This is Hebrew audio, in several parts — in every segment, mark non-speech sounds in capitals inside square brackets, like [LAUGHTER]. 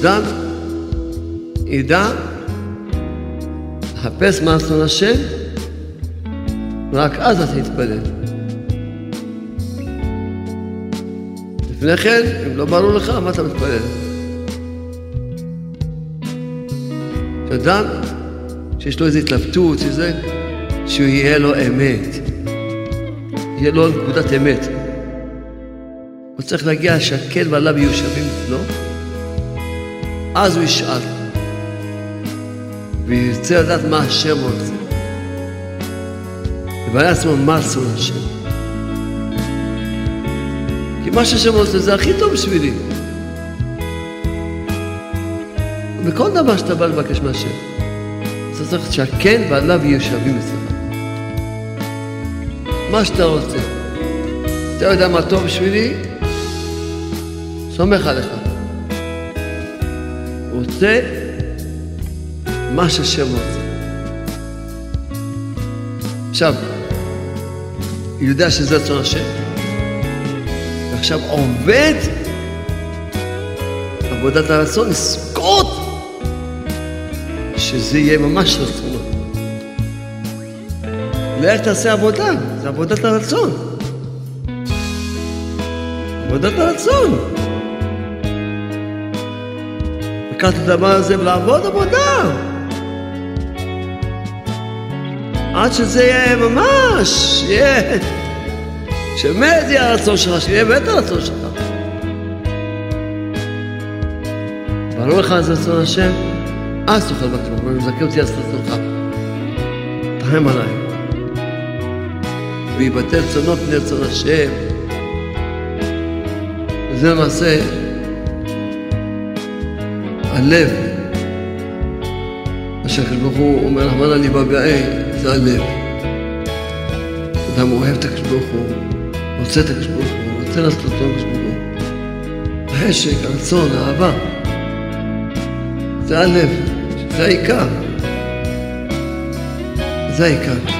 שאדם ידע לחפש מה רצון השם, רק אז אתה תתפלל. לפני כן, אם לא ברור לך, מה אתה מתפלל? שאדם שיש לו איזו התלבטות, שזה, שהוא יהיה לו אמת. יהיה לו נקודת אמת. הוא צריך להגיע שהקל ועליו יהיו שווים לו, אז הוא ישאל. וירצה לדעת מה השם רוצה. יבנה לעצמו מה רצון השם. כי מה שהשם רוצה זה הכי טוב בשבילי. בכל דבר שאתה בא לבקש מהשם, אתה צריך שהכן ועליו יהיו שווים אצלך. מה שאתה רוצה. אתה יודע מה טוב בשבילי? סומך עליך. רוצה מה שהשם רוצה. עכשיו, יודע שזה רצון השם, ועכשיו עובד עבודת הרצון, לזכות שזה יהיה ממש רצונו. לך תעשה עבודה, זה עבודת הרצון. עבודת הרצון. לקחת את הדבר הזה ולעבוד עבודה. עד שזה יהיה ממש, יהיה, שבאמת יהיה הרצון שלך, שיהיה באמת הרצון שלך. ברור לך זה רצון השם? אז תאכל בקרוב, ואני מזכה אותי אז רצונך. תרחם עליי. ויבטל צונות פני רצון השם. זה למעשה הלב. מה שהקדוש ברוך הוא אומר, רחמנא ליבא בעי, זה הלב. אדם אוהב את הקדוש ברוך הוא, רוצה את הקדוש ברוך הוא, רוצה לעשות אותו הקדוש ברוך הוא. החשק, הרצון, האהבה. זה הלב, זה העיקר. זה העיקר.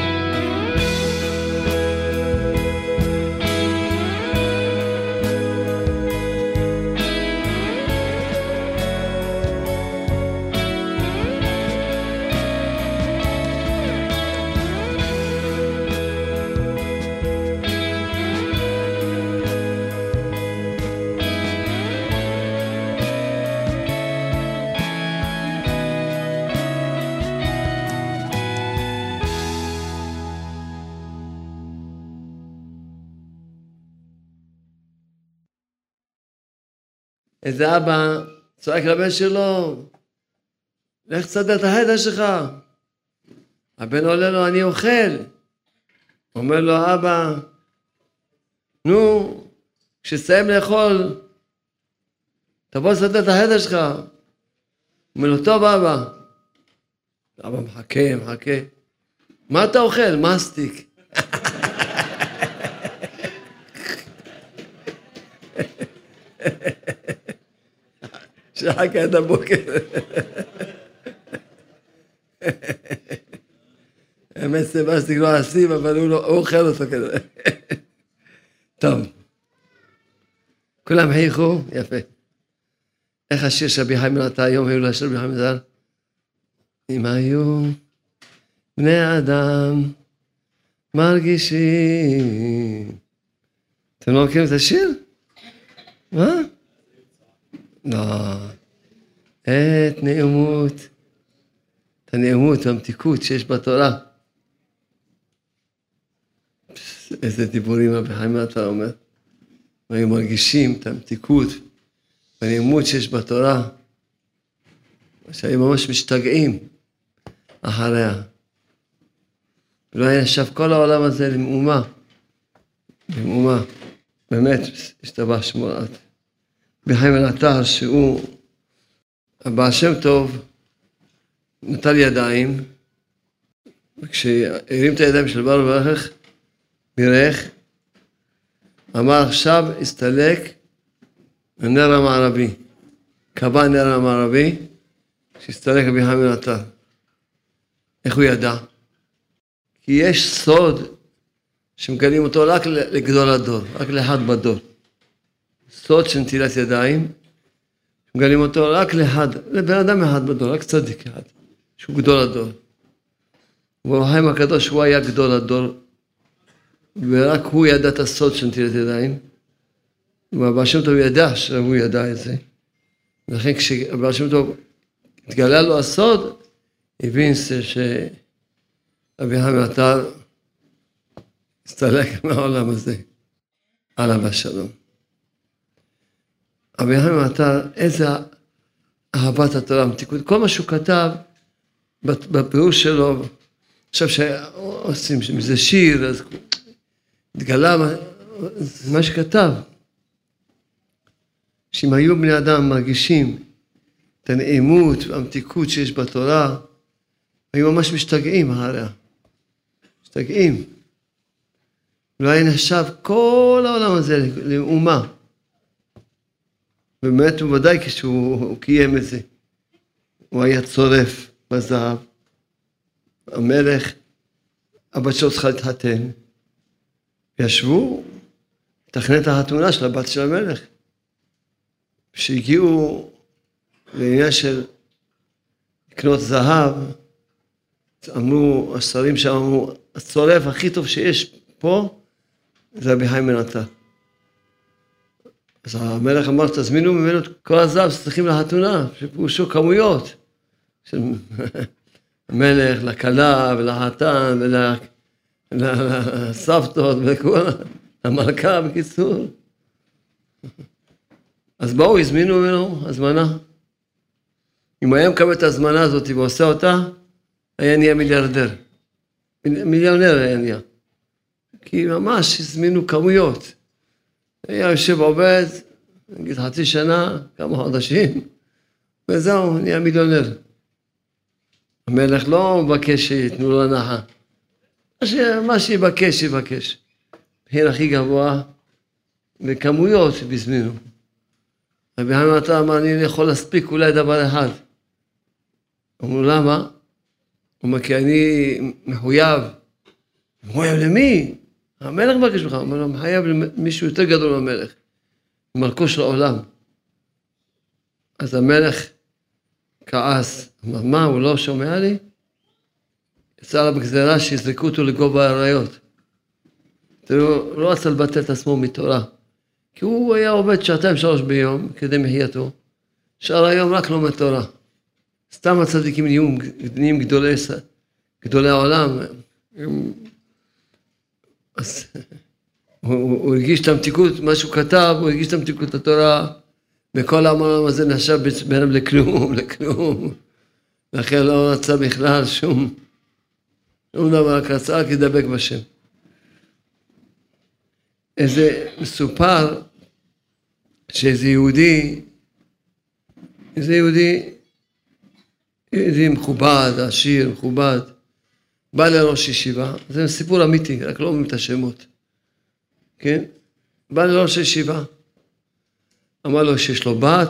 איזה אבא צועק לבן שלו, לך תסדר את החדר שלך. הבן עולה לו, אני אוכל. אומר לו, אבא, נו, כשתסיים לאכול, תבוא לסדר את החדר שלך. אומר לו, טוב, אבא. אבא מחכה, מחכה. מה אתה אוכל? מסטיק. [LAUGHS] שחכה עד הבוקר. האמת סבסטיק לא אסים, אבל הוא לא, אוכל אותו כזה. טוב. כולם חייכו? יפה. איך השיר של חיים נתן היום, היו לשיר רבי חיים? אם היו בני אדם מרגישים. אתם לא מכירים את השיר? מה? לא. את נעמות, את הנעמות והמתיקות שיש בתורה. איזה דיבורים רבי חיים אתה אומר. והיו מרגישים את המתיקות והנעמות שיש בתורה, שהיו ממש משתגעים אחריה. ולא היה ישב כל העולם הזה למאומה, למאומה. באמת, השתבח שמו לעד. בחיים הנתר, שהוא הבעל שם טוב, נטל ידיים, וכשהרים את הידיים של בר וברך, בירך, אמר עכשיו הסתלק הנר המערבי, קבע הנר המערבי, שהסתלק רבי חיים נתן. איך הוא ידע? כי יש סוד שמגלים אותו רק לגדול הדור, רק לאחד בדור. סוד של נטילת ידיים, מגלים אותו רק לאחד, לבן אדם אחד בדור, רק צדיק אחד, שהוא גדול הדור. ואורחיים הקדוש הוא היה גדול הדור, ורק הוא ידע את הסוד של נטילת ידיים. והבעל שם טוב ידע שהוא ידע את זה. ולכן כשהבעל שם טוב התגלה לו הסוד, הבין שרבי עטר הסתלק מהעולם הזה, עליו השלום. רבי חיים עטר, איזה אהבת התורה, מתיקות, כל מה שהוא כתב בפירוש שלו, עכשיו שעושים מזה שיר, אז התגלה מה שכתב. שאם היו בני אדם מרגישים את הנעימות והמתיקות שיש בתורה, היו ממש משתגעים אחריה. משתגעים. לא היה נחשב כל העולם הזה לאומה. באמת הוא ודאי כשהוא קיים את זה. הוא היה צורף בזהב. המלך, הבת שלו צריכה להתחתן. ישבו, לתכנן את החתונה של הבת של המלך. כשהגיעו לעניין של לקנות זהב, אמרו, השרים שם אמרו, הצורף הכי טוב שיש פה זה רבי חיים עטר. אז המלך אמר, תזמינו ממנו את כל הזהב שצריכים לחתונה, שפירושו כמויות. של [LAUGHS] המלך לכלה ולחתן ולסבתות ולכל [LAUGHS] המלכה, בקיצור. אז באו, הזמינו ממנו הזמנה. אם היה מקבל את ההזמנה הזאת ועושה אותה, היה נהיה מיליארדר. מיליונר היה נהיה. כי ממש הזמינו כמויות. היה יושב עובד, נגיד חצי שנה, כמה חודשים, וזהו, נהיה מיליונר. המלך לא מבקש שייתנו לו הנחה. מה שיבקש, יבקש. מחיר הכי גבוה, וכמויות שהזמינו. רבי עטר אמר, אני יכול להספיק אולי דבר אחד. אמרו, למה? הוא אומר, כי אני מחויב. מחויב למי? המלך מבקש ממך. הוא אומר לו, מחייב למישהו יותר גדול מהמלך. מלכו של העולם. אז המלך כעס. אמר, מה, הוא לא שומע לי? יצא עליו גזירה שיזרקו אותו לגובה האריות. הוא לא רצה לבטל את עצמו מתורה. כי הוא היה עובד שעתיים שלוש ביום כדי מחייתו, שאר היום רק לומד תורה. סתם הצדיקים נהיים, גדולי, גדולי העולם. אז הוא, הוא הרגיש את המתיקות, מה שהוא כתב, הוא הרגיש את המתיקות התורה, וכל העולם הזה נחשב בינם לכלום, [LAUGHS] לכלום. לכן לא רצה בכלל שום, שום דבר, רק רצה רק לדבק בשם. איזה מסופר שאיזה יהודי, איזה יהודי, יהודי מכובד, עשיר, מכובד, בא לראש ישיבה, זה סיפור אמיתי, רק לא אומרים את השמות, כן? בא לראש ישיבה, אמר לו שיש לו בת,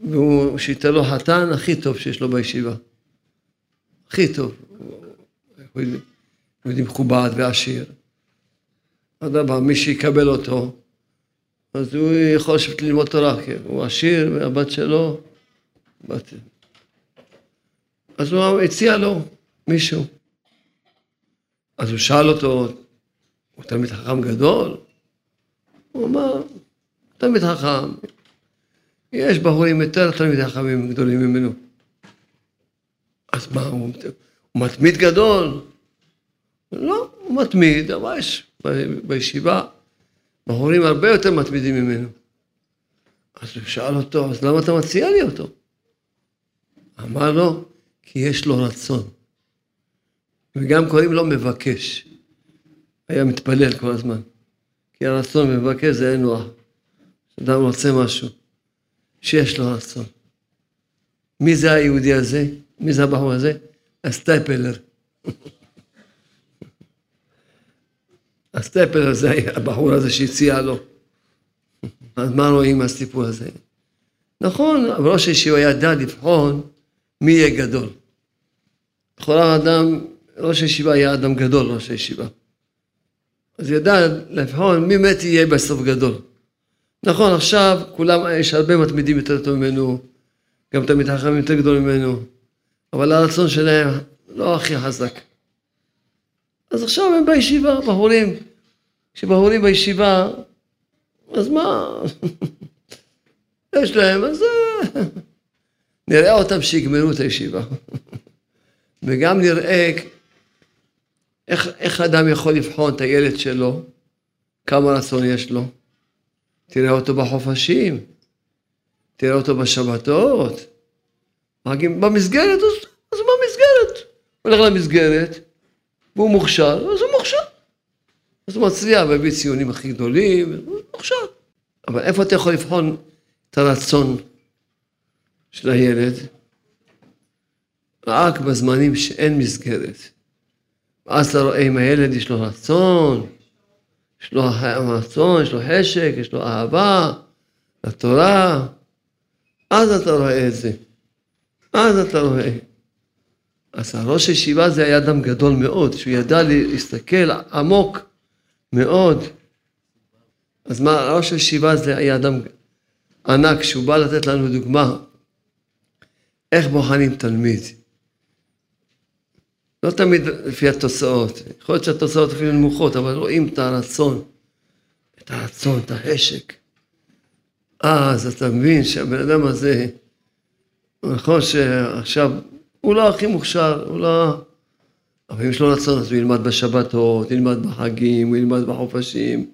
והוא שייתן לו חתן הכי טוב שיש לו בישיבה. הכי טוב. הוא יהודי מכובד ועשיר. אדרבה, מי שיקבל אותו, אז הוא יכול לשבת ללמוד תורה, כן, הוא עשיר, והבת שלו, בת... אז הוא הציע לו מישהו. אז הוא שאל אותו, הוא תלמיד חכם גדול? הוא אמר, תלמיד חכם, יש בחורים יותר תלמידי חכמים גדולים ממנו. אז מה, הוא, הוא מתמיד גדול? לא, הוא מתמיד, אבל יש בישיבה בחורים הרבה יותר מתמידים ממנו. אז הוא שאל אותו, אז למה אתה מציע לי אותו? אמר לו, כי יש לו רצון. וגם קוראים לו מבקש. היה מתפלל כל הזמן. כי הרצון מבקש זה אין נוח. אדם רוצה משהו, שיש לו רצון. מי זה היהודי הזה? מי זה הבחור הזה? הסטייפלר. [LAUGHS] הסטפלר הזה, הבחור הזה שהציע לו. אז מה רואים מהסיפור הזה? נכון, אבל ראש הישיבה ידע לבחון מי יהיה גדול. לכאורה אדם, ראש הישיבה היה אדם גדול, ראש הישיבה. אז ידע לבחון מי באמת יהיה בסוף גדול. נכון, עכשיו כולם, יש הרבה מתמידים יותר טוב ממנו, גם תלמיד חכמים יותר גדול ממנו, אבל הרצון שלהם לא הכי חזק. אז עכשיו הם בישיבה, בחורים. כשבחורים בישיבה, אז מה? [LAUGHS] יש להם, אז אה, נראה אותם שיגמרו את הישיבה. [LAUGHS] וגם נראה איך, איך אדם יכול לבחון את הילד שלו, כמה רצון יש לו. תראה אותו בחופשים, תראה אותו בשבתות. במסגרת, אז, אז במסגרת. הולך למסגרת, והוא מוכשר, אז הוא מוכשר. אז הוא מצליח והביא ציונים הכי גדולים, הוא מוכשר. אבל איפה אתה יכול לבחון את הרצון של הילד? רק בזמנים שאין מסגרת. ואז אתה רואה אם הילד יש לו רצון, יש לו רצון, יש לו חשק, יש לו אהבה לתורה, אז אתה רואה את זה. אז אתה רואה. אז הראש הישיבה זה היה אדם גדול מאוד, שהוא ידע להסתכל עמוק מאוד. אז מה, ראש הישיבה זה היה אדם ענק, שהוא בא לתת לנו דוגמה איך בוחנים תלמיד. לא תמיד לפי התוצאות, יכול להיות שהתוצאות אפילו נמוכות, אבל רואים את הרצון, את הרצון, את החשק. אז אתה מבין שהבן אדם הזה, נכון שעכשיו הוא לא הכי מוכשר, הוא לא... אבל אם יש לו רצון, אז הוא ילמד בשבתות, ילמד בחגים, הוא ילמד בחופשים,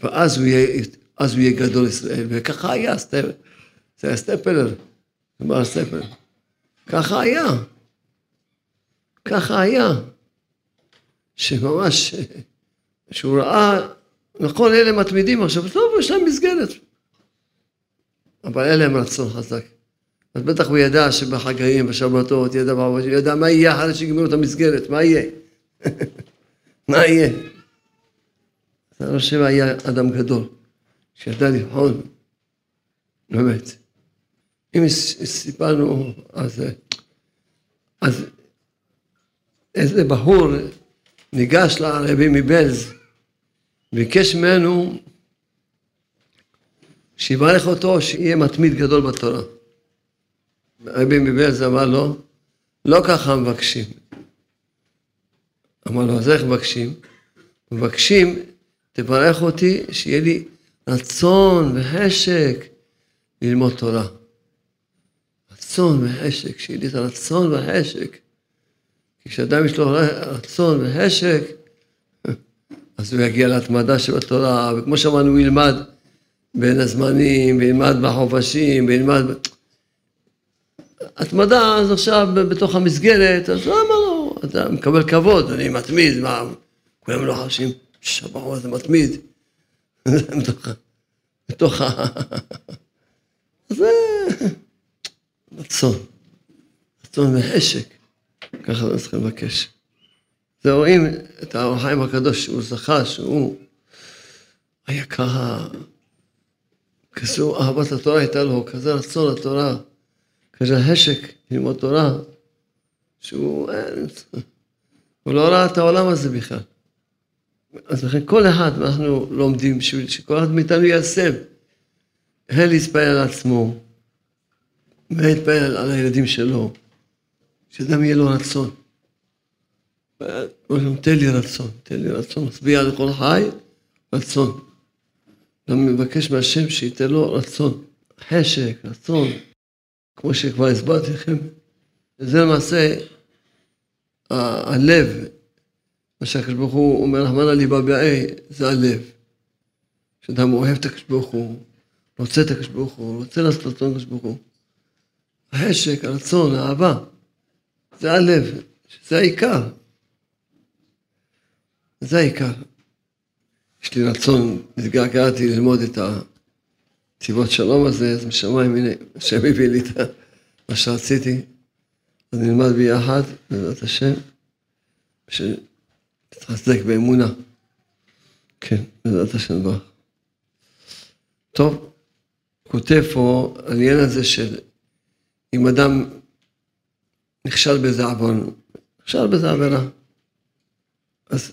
ואז הוא יהיה, אז הוא יהיה גדול ישראל, וככה היה, סטפ, זה היה סטפלר, אמר סטפלר, ככה היה. ככה היה, שממש, שהוא ראה, נכון, אלה מתמידים עכשיו, טוב, יש להם מסגרת, אבל אין להם רצון חזק. אז בטח הוא ידע שבחגאים, בשבתות, ידע ידע מה יהיה אחרי שיגמרו את המסגרת, מה יהיה? [LAUGHS] מה יהיה? אז חושב היה אדם גדול, שידע לבחון, באמת. אם סיפרנו, אז, אז איזה בחור ניגש לרבי מבלז, ביקש ממנו שיברך אותו שיהיה מתמיד גדול בתורה. רבי מבלז אמר לו, לא ככה מבקשים. אמר לו, אז איך מבקשים? מבקשים, תברך אותי שיהיה לי רצון וחשק ללמוד תורה. רצון וחשק, שיהיה לי את הרצון והחשק. כשאדם יש לו רצון וחשק, [LAUGHS] אז הוא יגיע להתמדה שבתורה, וכמו שאמרנו, הוא ילמד בין הזמנים, וילמד בחופשים, וילמד... התמדה, אז עכשיו בתוך המסגרת, אז למה לא? אתה מקבל כבוד, אני מתמיד, מה, כולם לא חשים, שהבחור הזה מתמיד. [LAUGHS] בתוך ה... [LAUGHS] זה רצון, רצון וחשק. ככה אנחנו צריכים לבקש. זה רואים את האור החיים הקדוש שהוא זכה, שהוא היה ככה, כזו אהבת התורה הייתה לו, כזה רצון לתורה, כזה השק ללמוד תורה, שהוא אין, הוא לא ראה את העולם הזה בכלל. אז לכן כל אחד אנחנו לומדים בשביל שכל אחד מאיתנו יישם. הן להתפעל על עצמו, ולהתפעל על הילדים שלו. שאדם יהיה לו רצון. תן לי רצון, תן לי רצון, מצביע לכל חי, רצון. גם מבקש מהשם שייתן לו רצון, חשק, רצון, כמו שכבר הסברתי לכם. זה למעשה הלב, מה שהקדוש ברוך הוא אומר, רחמנא ליבא בעי, זה הלב. שאדם אוהב את הקדוש ברוך הוא, רוצה את הקדוש ברוך הוא, רוצה לעשות רצון הקדוש ברוך הוא. החשק, הרצון, האהבה. זה הלב, שזה העיקר. זה העיקר. יש לי רצון, התגעגעתי ללמוד את הציבות שלום הזה, אז משמיים, הנה, השם הביא לי את מה שרציתי, אז נלמד ביחד, בעזרת השם, שתתחזק באמונה. כן, בעזרת השם ברך. טוב, כותב פה העניין הזה של אם אדם נכשל באיזה עוון, נכשל באיזה עבירה. אז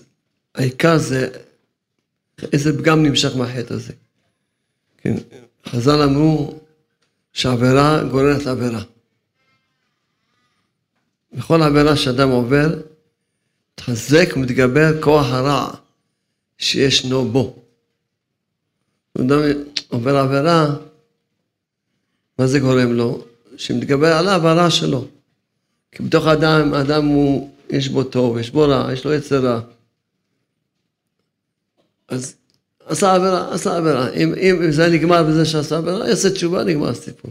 העיקר זה איזה פגם נמשך מהחטא הזה. כן, חז"ל אמרו שעבירה גוררת עבירה. בכל עבירה שאדם עובר, מתחזק ומתגבר כוח הרע שישנו בו. אדם עובר עבירה, מה זה גורם לו? שמתגבר עליו הרע שלו. כי בתוך האדם, האדם הוא, יש בו טוב, יש בו רע, יש לו יצר רע. אז עשה עבירה, עשה עבירה. אם, אם זה נגמר בזה שעשה עבירה, יעשה תשובה, נגמר הסיפור.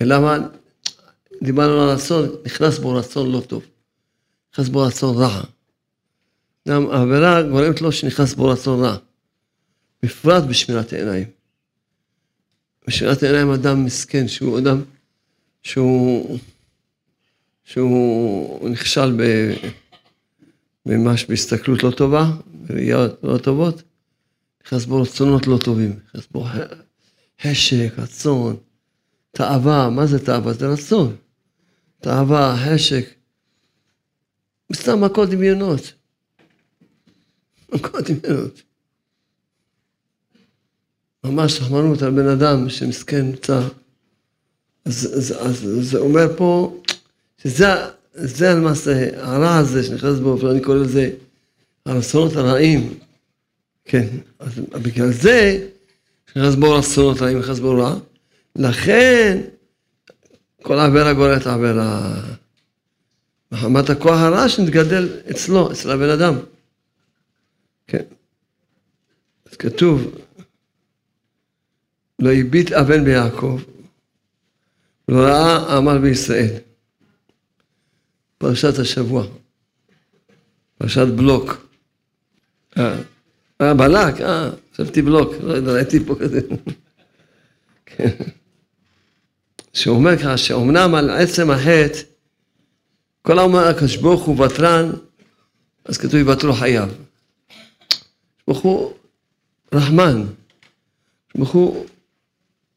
למה? דיברנו על רצון, נכנס בו רצון לא טוב. נכנס בו רצון רע. גם העבירה גורמת לו שנכנס בו רצון רע. בפרט בשמירת העיניים. בשמירת העיניים אדם מסכן, שהוא אדם שהוא, שהוא נכשל. ממש בהסתכלות לא טובה, בראיות לא טובות, נכנס בו רצונות לא טובים, נכנס בו חשק, רצון, תאווה, מה זה תאווה? זה רצון. תאווה, חשק, סתם מכות דמיונות. מכות דמיונות. ממש רחמנות על בן אדם שמסכן נמצא. אז זה אומר פה, שזה זה למעשה, הרע הזה שנכנס בו, אני קורא לזה הרצונות הרעים. כן, אז בגלל זה נכנס בו רצונות רעים, נכנס בו רע. לכן כל עבירה גוררת עבירה. מחמת הכוח הרע שמתגדל אצלו, אצל הבן אדם. כן. אז כתוב, לא הביט אבן ביעקב, לא ראה עמל בישראל. פרשת השבוע, פרשת בלוק. אה, אה בלק, אה, חשבתי בלוק, לא יודע, ראיתי פה כזה. כן. שאומר ככה, שאומנם על עצם החטא, כל האומר הקדוש ברוך הוא ותרן, אז כתוב יוותרו חייו. ברוך הוא רחמן. ברוך הוא,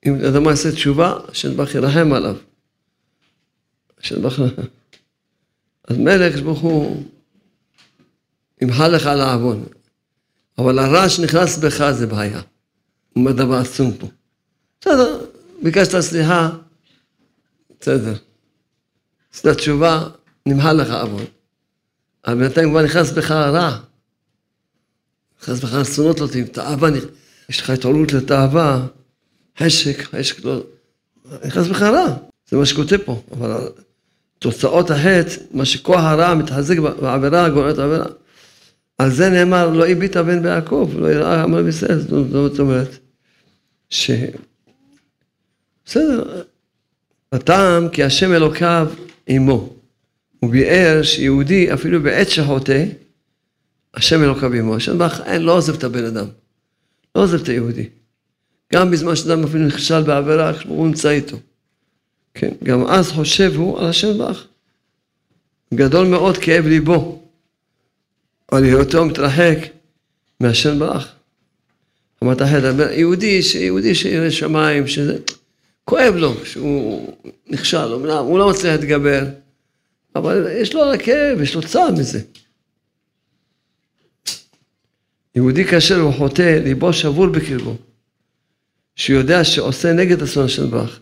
אם אדם יעשה תשובה, השם ברוך ירחם עליו. השם ברוך אז מלך, ברוך הוא ימחל לך על העוון. אבל הרע שנכנס בך זה בעיה. הוא אומר דבר עצום פה. בסדר, ביקשת סליחה, בסדר. עשית תשובה, נמהל לך עוון. אבל בינתיים כבר נכנס בך רע. נכנס בך אסונות לא טובים, תאווה, יש לך התעוררות לתאווה, חשק, חשק לא... נכנס בך רע, זה מה שכותב פה. אבל תוצאות החטא, מה שכוח הרע מתחזק בעבירה, גורמת עבירה. על זה נאמר, לא הביט הבן ביעקב, לא יראה עמל בישראל. זאת אומרת, ש... בסדר, הטעם כי השם אלוקיו עמו. הוא ביאר שיהודי אפילו בעת שחוטא, השם אלוקיו עמו. השם ברך אין, לא עוזב את הבן אדם. לא עוזב את היהודי. גם בזמן שאדם אפילו נכשל בעבירה, הוא נמצא איתו. כן, גם אז חושב הוא על השם ברך. גדול מאוד כאב ליבו על היותו מתרחק מהשם ברך. אמרת יהודי, יהודי שירא שמיים, שזה... כואב לו שהוא נכשל, אמנם הוא לא מצליח להתגבר, אבל יש לו כאב, יש לו צער מזה. יהודי כאשר הוא חוטא, ליבו שבור בקרבו, שיודע שעושה נגד אסון של ברך.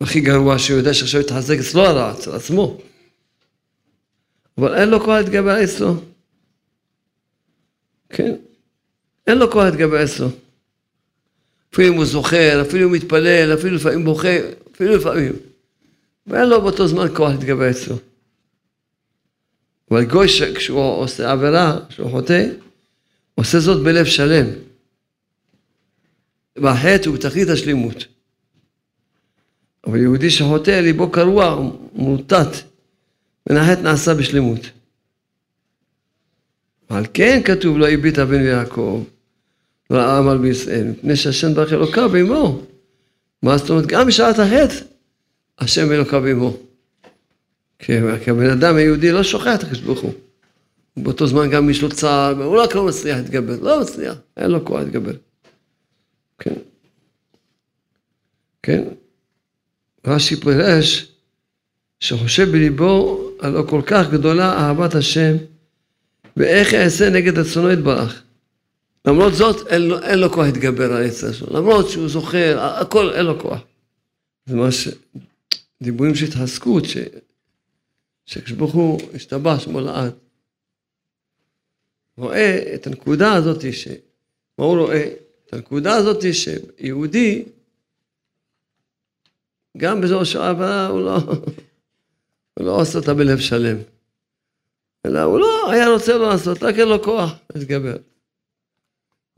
הכי גרוע שהוא יודע שעכשיו יתחזק אצלו הרע, אצל עצמו. אבל אין לו כוח להתגבר אצלו. כן? אין לו כוח להתגבר אצלו. אפילו אם הוא זוכר, אפילו אם הוא מתפלל, אפילו לפעמים בוכה, אפילו לפעמים. ואין לו באותו זמן כוח להתגבר אצלו. אבל גוי כשהוא עושה עבירה, כשהוא חוטא, עושה זאת בלב שלם. והחטא הוא בתכלית השלימות. אבל יהודי שחוטא, ליבו קרוע, מוטט, מן נעשה בשלמות. ועל כן כתוב לא הביט הבן ויעקב. לעם על בישראל, מפני שהשם ברך אלוקיו עמו. מה זאת אומרת? גם בשעת החטא, השם אלוקיו עמו. כי הבן אדם היהודי לא שוכח את הקדוש ברוך הוא. באותו זמן גם יש לו צער, הוא רק לא מצליח להתגבר, לא מצליח, אין לו כוח להתגבר. כן. כן. רש"י פירש שחושב בליבו הלא כל כך גדולה אהבת השם ואיך יעשה נגד רצונו יתברך. למרות זאת, אין לו, אין לו כוח להתגבר על היצר שלו. למרות שהוא זוכר, הכל, אין לו כוח. זה מה ש... דיבורים של התחזקות, ש... שכשברוך הוא השתבח שמו לעד. רואה את הנקודה הזאת, ש... מה הוא רואה? את הנקודה הזאת שיהודי, גם בזו שעה הוא לא, הוא לא עושה אותה בלב שלם. אלא הוא לא היה רוצה לא לעשות, רק אין לו כוח להתגבר.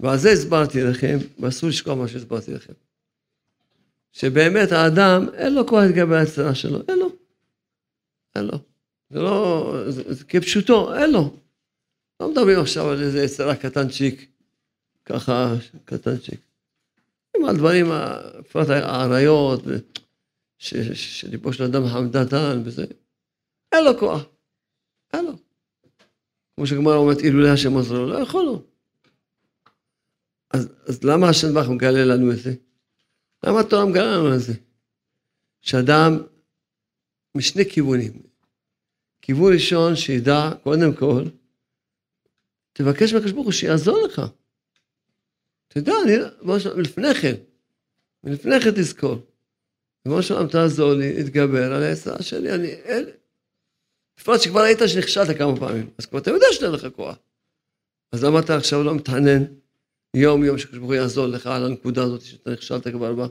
ועל זה הסברתי לכם, ואסור לשכוח מה שהסברתי לכם. שבאמת האדם, אין לו כוח להתגבר על הצרה שלו, אין לו. אין לו. זה לא, זה, זה כפשוטו, אין לו. לא מדברים עכשיו על איזה יצרה קטנצ'יק, ככה, קטנצ'יק. על דברים, בפרט האריות, שליבו של אדם חמדתן וזה, אין לו כוח, אין לו. כמו שגמר אומרת, אילולי השם עוזרו, לא יכול לו. אז, אז למה השם ברוך מגלה לנו את זה? למה התורה מגלה לנו את זה? שאדם משני כיוונים. כיוון ראשון, שידע, קודם כל, תבקש מהקדוש ברוך הוא שיעזור לך. אתה יודע, אני, לפני כן, ולפני כן תזכור. כמו שאמרת, תעזור לי להתגבר על העצה שלי, אני, אין, בפרט שכבר ראית שנכשלת כמה פעמים, אז כבר אתה יודע שאין לך כוח. אז למה אתה עכשיו לא מתענן יום יום שקדוש ברוך הוא יעזור לך על הנקודה הזאת שאתה נכשלת כבר בה?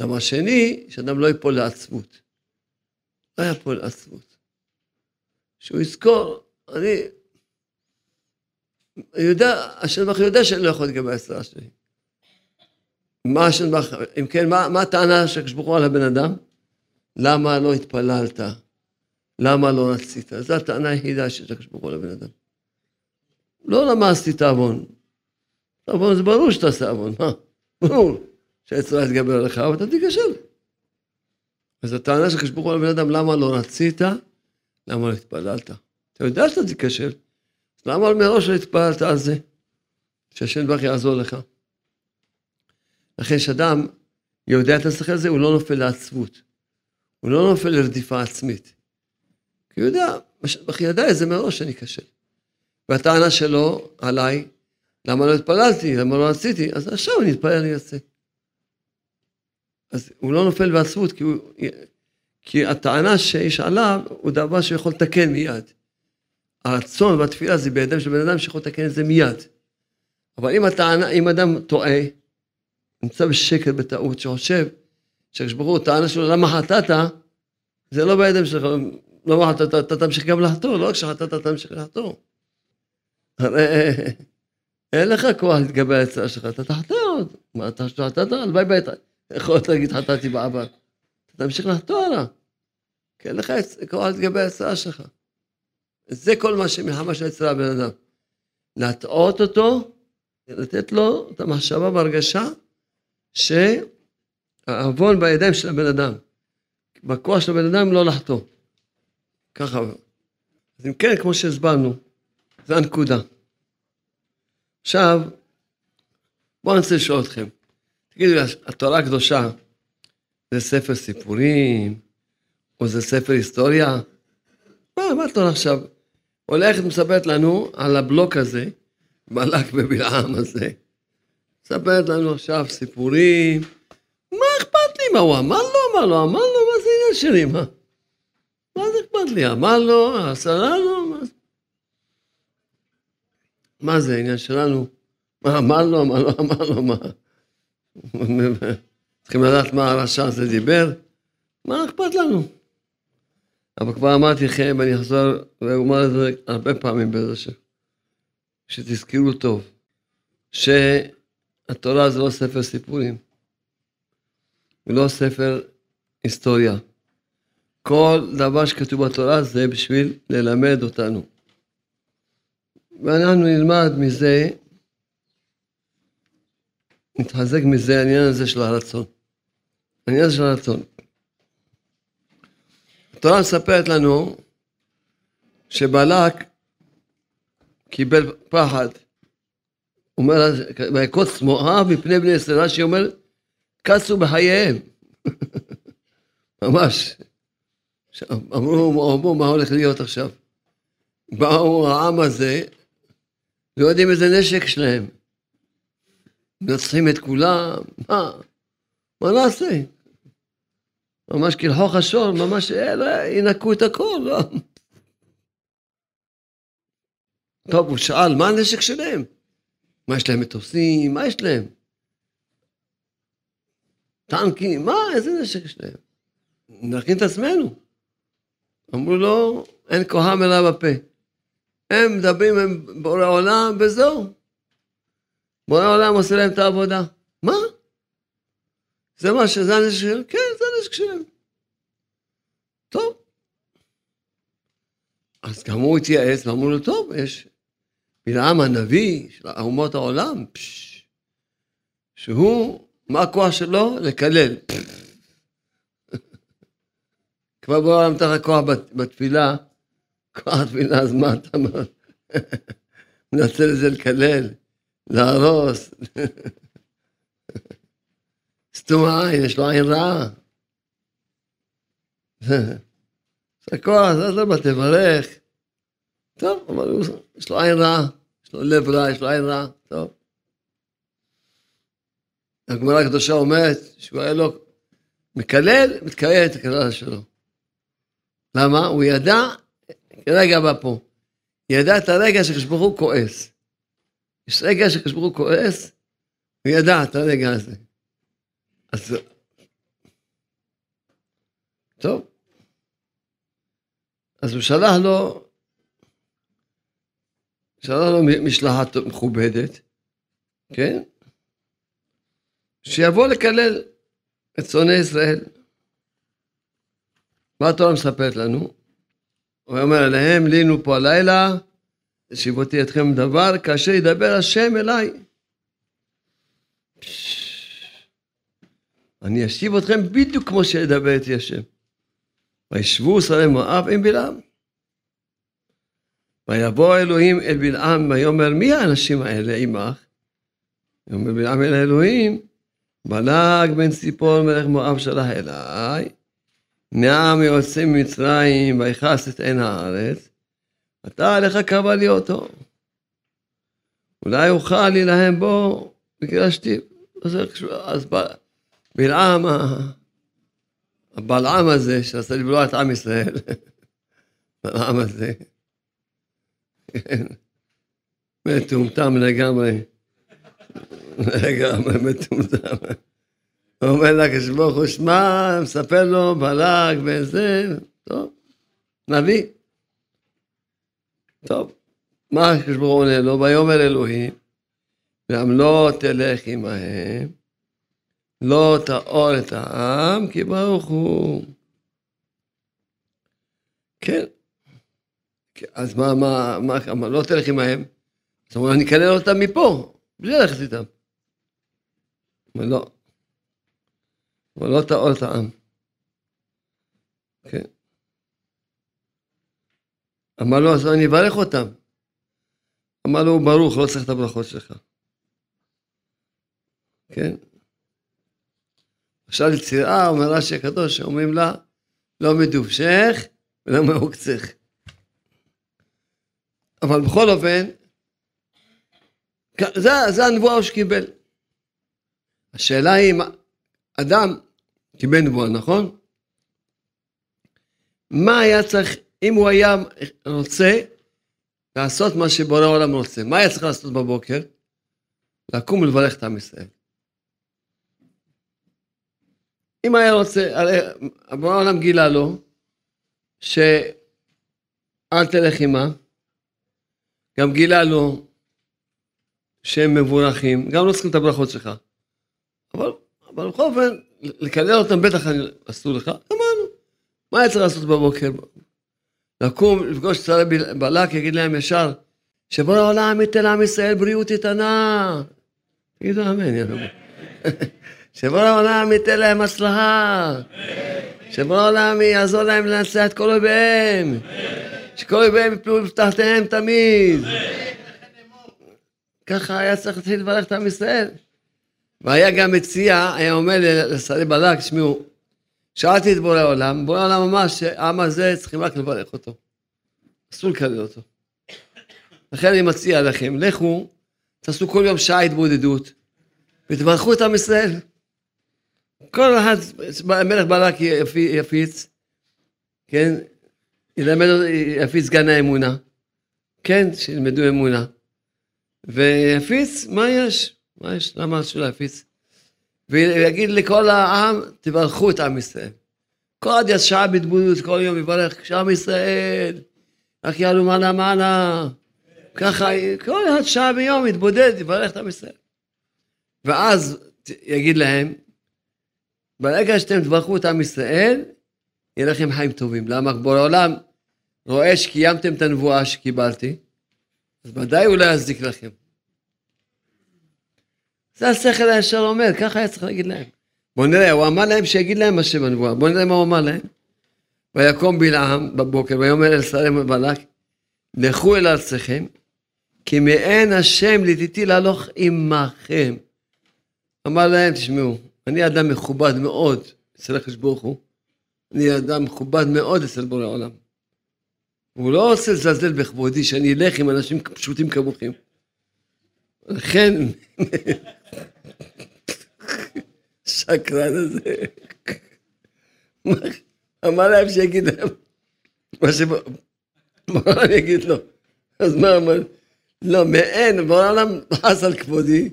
דבר שני, שאדם לא ייפול לעצבות. לא ייפול לעצבות. שהוא יזכור, אני, אני יודע, השם ברוך יודע שאני לא יכול להתגבר על שלי. מה אם כן, מה, מה הטענה של הקדוש ברוך הוא על הבן אדם? למה לא התפללת? למה לא רצית? זו הטענה היחידה של הקדוש ברוך הוא לבן אדם. לא למה עשית עוון. עוון זה ברור שאתה עושה עוון, מה? ברור שהיצרה יתגבר עליך, אבל אתה תיכשל. אז הטענה של הקדוש ברוך הוא לבן אדם, למה לא רצית? למה לא התפללת? אתה יודע שאתה תיכשל. למה מראש לא התפללת על זה? שהשם ברוך יעזור לך. לכן כשאדם יודע את השכל הזה, הוא לא נופל לעצבות. הוא לא נופל לרדיפה עצמית. כי הוא יודע, בכי ידע את זה מראש שאני אכשל. והטענה שלו עליי, למה לא התפללתי, למה לא עשיתי, אז עכשיו אני אתפלל, אני אעשה. אז הוא לא נופל בעצבות, כי, הוא, כי הטענה שיש עליו הוא דבר שיכול לתקן מיד. הרצון והתפילה זה בידיים של בן אדם שיכול לתקן את זה מיד. אבל אם הטענה, אם אדם טועה, נמצא בשקט, בטעות, שחושב שהקדוש ברוך הוא, טענה שלו, למה חטאת, זה לא בידיים שלך, לא, אתה, אתה, תמשיך גם לחתור, לא רק שחטאת, אתה תמשיך לחתור. הרי אין לך כוח להתגבר על הצעה שלך, אתה תחתור עוד. מה, אתה חטאת? הלוואי ביתה. יכול להגיד חטאתי בעבר. אתה תמשיך לחתור עליו. כי אין לך כוח להתגבר על הצעה שלך. זה כל מה שמלחמה של יצרה הבן אדם. להטעות אותו, לתת לו את המחשבה והרגשה שהעוון בידיים של הבן אדם. בכוח של הבן אדם לא לחטוא. ככה. אז אם כן, כמו שהסברנו, זו הנקודה. עכשיו, בואו אני רוצה לשאול אתכם. תגידו, התורה הקדושה זה ספר סיפורים, או זה ספר היסטוריה? מה, מה התורה עכשיו? הולכת ומספרת לנו על הבלוק הזה, בלק בבלעם הזה. מספרת לנו עכשיו סיפורים. מה אכפת לי מה הוא אמר לו, אמר לו, אמר לו, מה זה עניין שלי, מה? מה זה אכפת לי? אמר לו, עשרה לו, מה זה? מה זה העניין שלנו? מה אמר לו, אמר לו, אמר לו, מה? [LAUGHS] צריכים לדעת מה הרשע הזה דיבר? מה אכפת לנו? אבל כבר אמרתי לכם, ואני אחזור ואומר את זה הרבה פעמים בעזרת השם, שתזכרו טוב, שהתורה זה לא ספר סיפורים, ולא ספר היסטוריה. כל דבר שכתוב בתורה זה בשביל ללמד אותנו. ואנחנו נלמד מזה, נתחזק מזה העניין הזה של הרצון. העניין הזה של הרצון. התורה מספרת לנו שבלק קיבל פחד. אומר, ויקוץ מואב מפני בני ישראל, רש"י אומר, קצו בחייהם. [LAUGHS] ממש. אמרו, אמרו, מה הולך להיות עכשיו? באו העם הזה, לא יודעים איזה נשק שלהם. מנצחים את כולם, מה? מה נעשה? ממש כלחוך השור, ממש אה, ינקו את הכל, לא? טוב, הוא שאל, מה הנשק שלהם? מה יש להם מטוסים? מה יש להם? טנקים? מה? איזה נשק יש להם? נכין את עצמנו. אמרו לו, אין כוחם אלא בפה. הם מדברים עם בורא עולם וזהו. בורא עולם עושה להם את העבודה. מה? זה מה שזה הנשק שלהם? כן, זה הנשק שלהם. טוב. אז גם הוא התייעץ ואמרו לו, טוב, יש בלעם הנביא של אומות העולם, פש, שהוא, מה הכוח שלו? לקלל. [LAUGHS] כבר בוא נתן לך כוח בתפילה, כוח התפילה, אז מה אתה מנצל את זה לקלל, להרוס. [LAUGHS] סתום העין, יש לו עין רעה. [LAUGHS] זה הכוח, זה לא תברך. טוב, אבל הוא, יש לו עין רעה, יש לו לב רע, יש לו עין רע, טוב. הגמרא הקדושה אומרת שהוא היה לו מקלל, מתקלל את הקללה שלו. למה? הוא ידע, רגע בא פה, ידע את הרגע הוא כועס. יש רגע הוא כועס, הוא ידע את הרגע הזה. אז... טוב. אז הוא שלח לו, שלח לו משלחת מכובדת, כן? שיבוא לקלל את שונאי ישראל. מה התורה מספרת לנו? הוא אומר להם, לינו פה הלילה, ישיבותי אתכם דבר, כאשר ידבר השם אליי. אני אשיב אתכם בדיוק כמו שידבר איתי השם. וישבו שרי מואב עם בלעם. ויבוא אלוהים אל בלעם ויאמר מי האנשים האלה עמך? ויאמר בלעם אל האלוהים בלק בן ציפור מלך מואב שלח אליי נעם יוצא ממצרים ויכס את עין הארץ אתה עליך קבע לי אותו אולי אוכל להילהם בו וקרשתי אז בלעם הבלעם הזה שרצה לבלוע את עם ישראל [LAUGHS] בלעם הזה מטומטם לגמרי לגמרי מטומטם הוא אומר לקדוש ברוך הוא, שמע, מספר לו בלק וזה, טוב, נביא. טוב, מה הקדוש הוא עונה לו? ויאמר אלוהים, גם לא תלך עמהם, לא תאור את העם, כי ברוך הוא. כן. אז מה, מה, מה, מה לא תלך עמהם? זאת אומרת, אני אקלל אותם מפה, בלי ללכת איתם. אבל לא. אבל לא תאור את העם. כן. אמר לו, אז אני אברך אותם. אמר לו, ברוך, לא צריך את הברכות שלך. כן. עכשיו לצירה, אומר רש"י הקדוש, שאומרים לה, לא מדובשך ולא מעוקצך. אבל בכל אופן, זה, זה הנבואה שהוא קיבל. השאלה היא, אדם קיבל נבואה, נכון? מה היה צריך, אם הוא היה רוצה לעשות מה שבורא העולם רוצה, מה היה צריך לעשות בבוקר? לקום ולברך את עם ישראל. אם היה רוצה, הרי בורא העולם גילה לו שאל תלך עימה, גם גילה לו שהם מבורכים, גם לא צריכים את הברכות שלך. אבל, אבל בכל אופן, לקלל אותם בטח אסור לך, אמרנו. מה היה צריך לעשות בבוקר? לקום, לפגוש את שרי בלק, יגיד להם ישר, שבוא לעולם ייתן לעם ישראל בריאות איתנה. תגידו אמן, יא רבו. [LAUGHS] שבוא לעולם ייתן להם הצלחה. שבוא לעולם יעזור להם לנצח את כל אויביהם. שכל אויביהם יפלו בתחתיהם תמיד. ככה היה צריך להתחיל לברך את עם ישראל. והיה גם מציע, היה אומר לשרי בלק, תשמעו, שאלתי את בורא העולם, בורא העולם אמר שהעם הזה צריכים רק לברך אותו. אסור לקלל אותו. לכן אני מציע לכם, לכו, תעשו כל יום שעה התבודדות, ותברכו את עם ישראל. כל אחד, מלך בלק יפיץ, כן, ילמד, יפיץ גן האמונה, כן, שילמדו אמונה. ויפיץ, מה יש? מה יש? למה שלא יפיץ? ויגיד לכל העם, תברכו את עם ישראל. כל עד ישעה בהתבודדות, כל יום יברך, שעם ישראל, רק יעלו מעלה מעלה. ככה, כל אחד שעה ביום יתבודד, יברך את עם ישראל. ואז יגיד להם, ברגע שאתם תברכו את עם ישראל, יהיה לכם חיים טובים. למה? בעולם רואה שקיימתם את הנבואה שקיבלתי, אז ודאי הוא לא יזדיק לכם. זה השכל הישר אומר, ככה היה צריך להגיד להם. בואו נראה, הוא אמר להם שיגיד להם מה שבנבואה. בואו נראה מה הוא אמר להם. ויקום בלעם בבוקר, ויאמר אל שרים ובלק, לכו אל ארצכם, כי מעין השם לדיתי להלוך עמכם. אמר להם, תשמעו, אני אדם מכובד מאוד אצל הקדוש ברוך הוא, אני אדם מכובד מאוד אצל בורא עולם. הוא לא רוצה לזלזל בכבודי, שאני אלך עם אנשים פשוטים כמוכם. לכן, שקרן הזה, אמר להם שיגיד להם מה שבעולם יגיד לו. אז מה אמר? לא, מעין, בעולם חס על כבודי,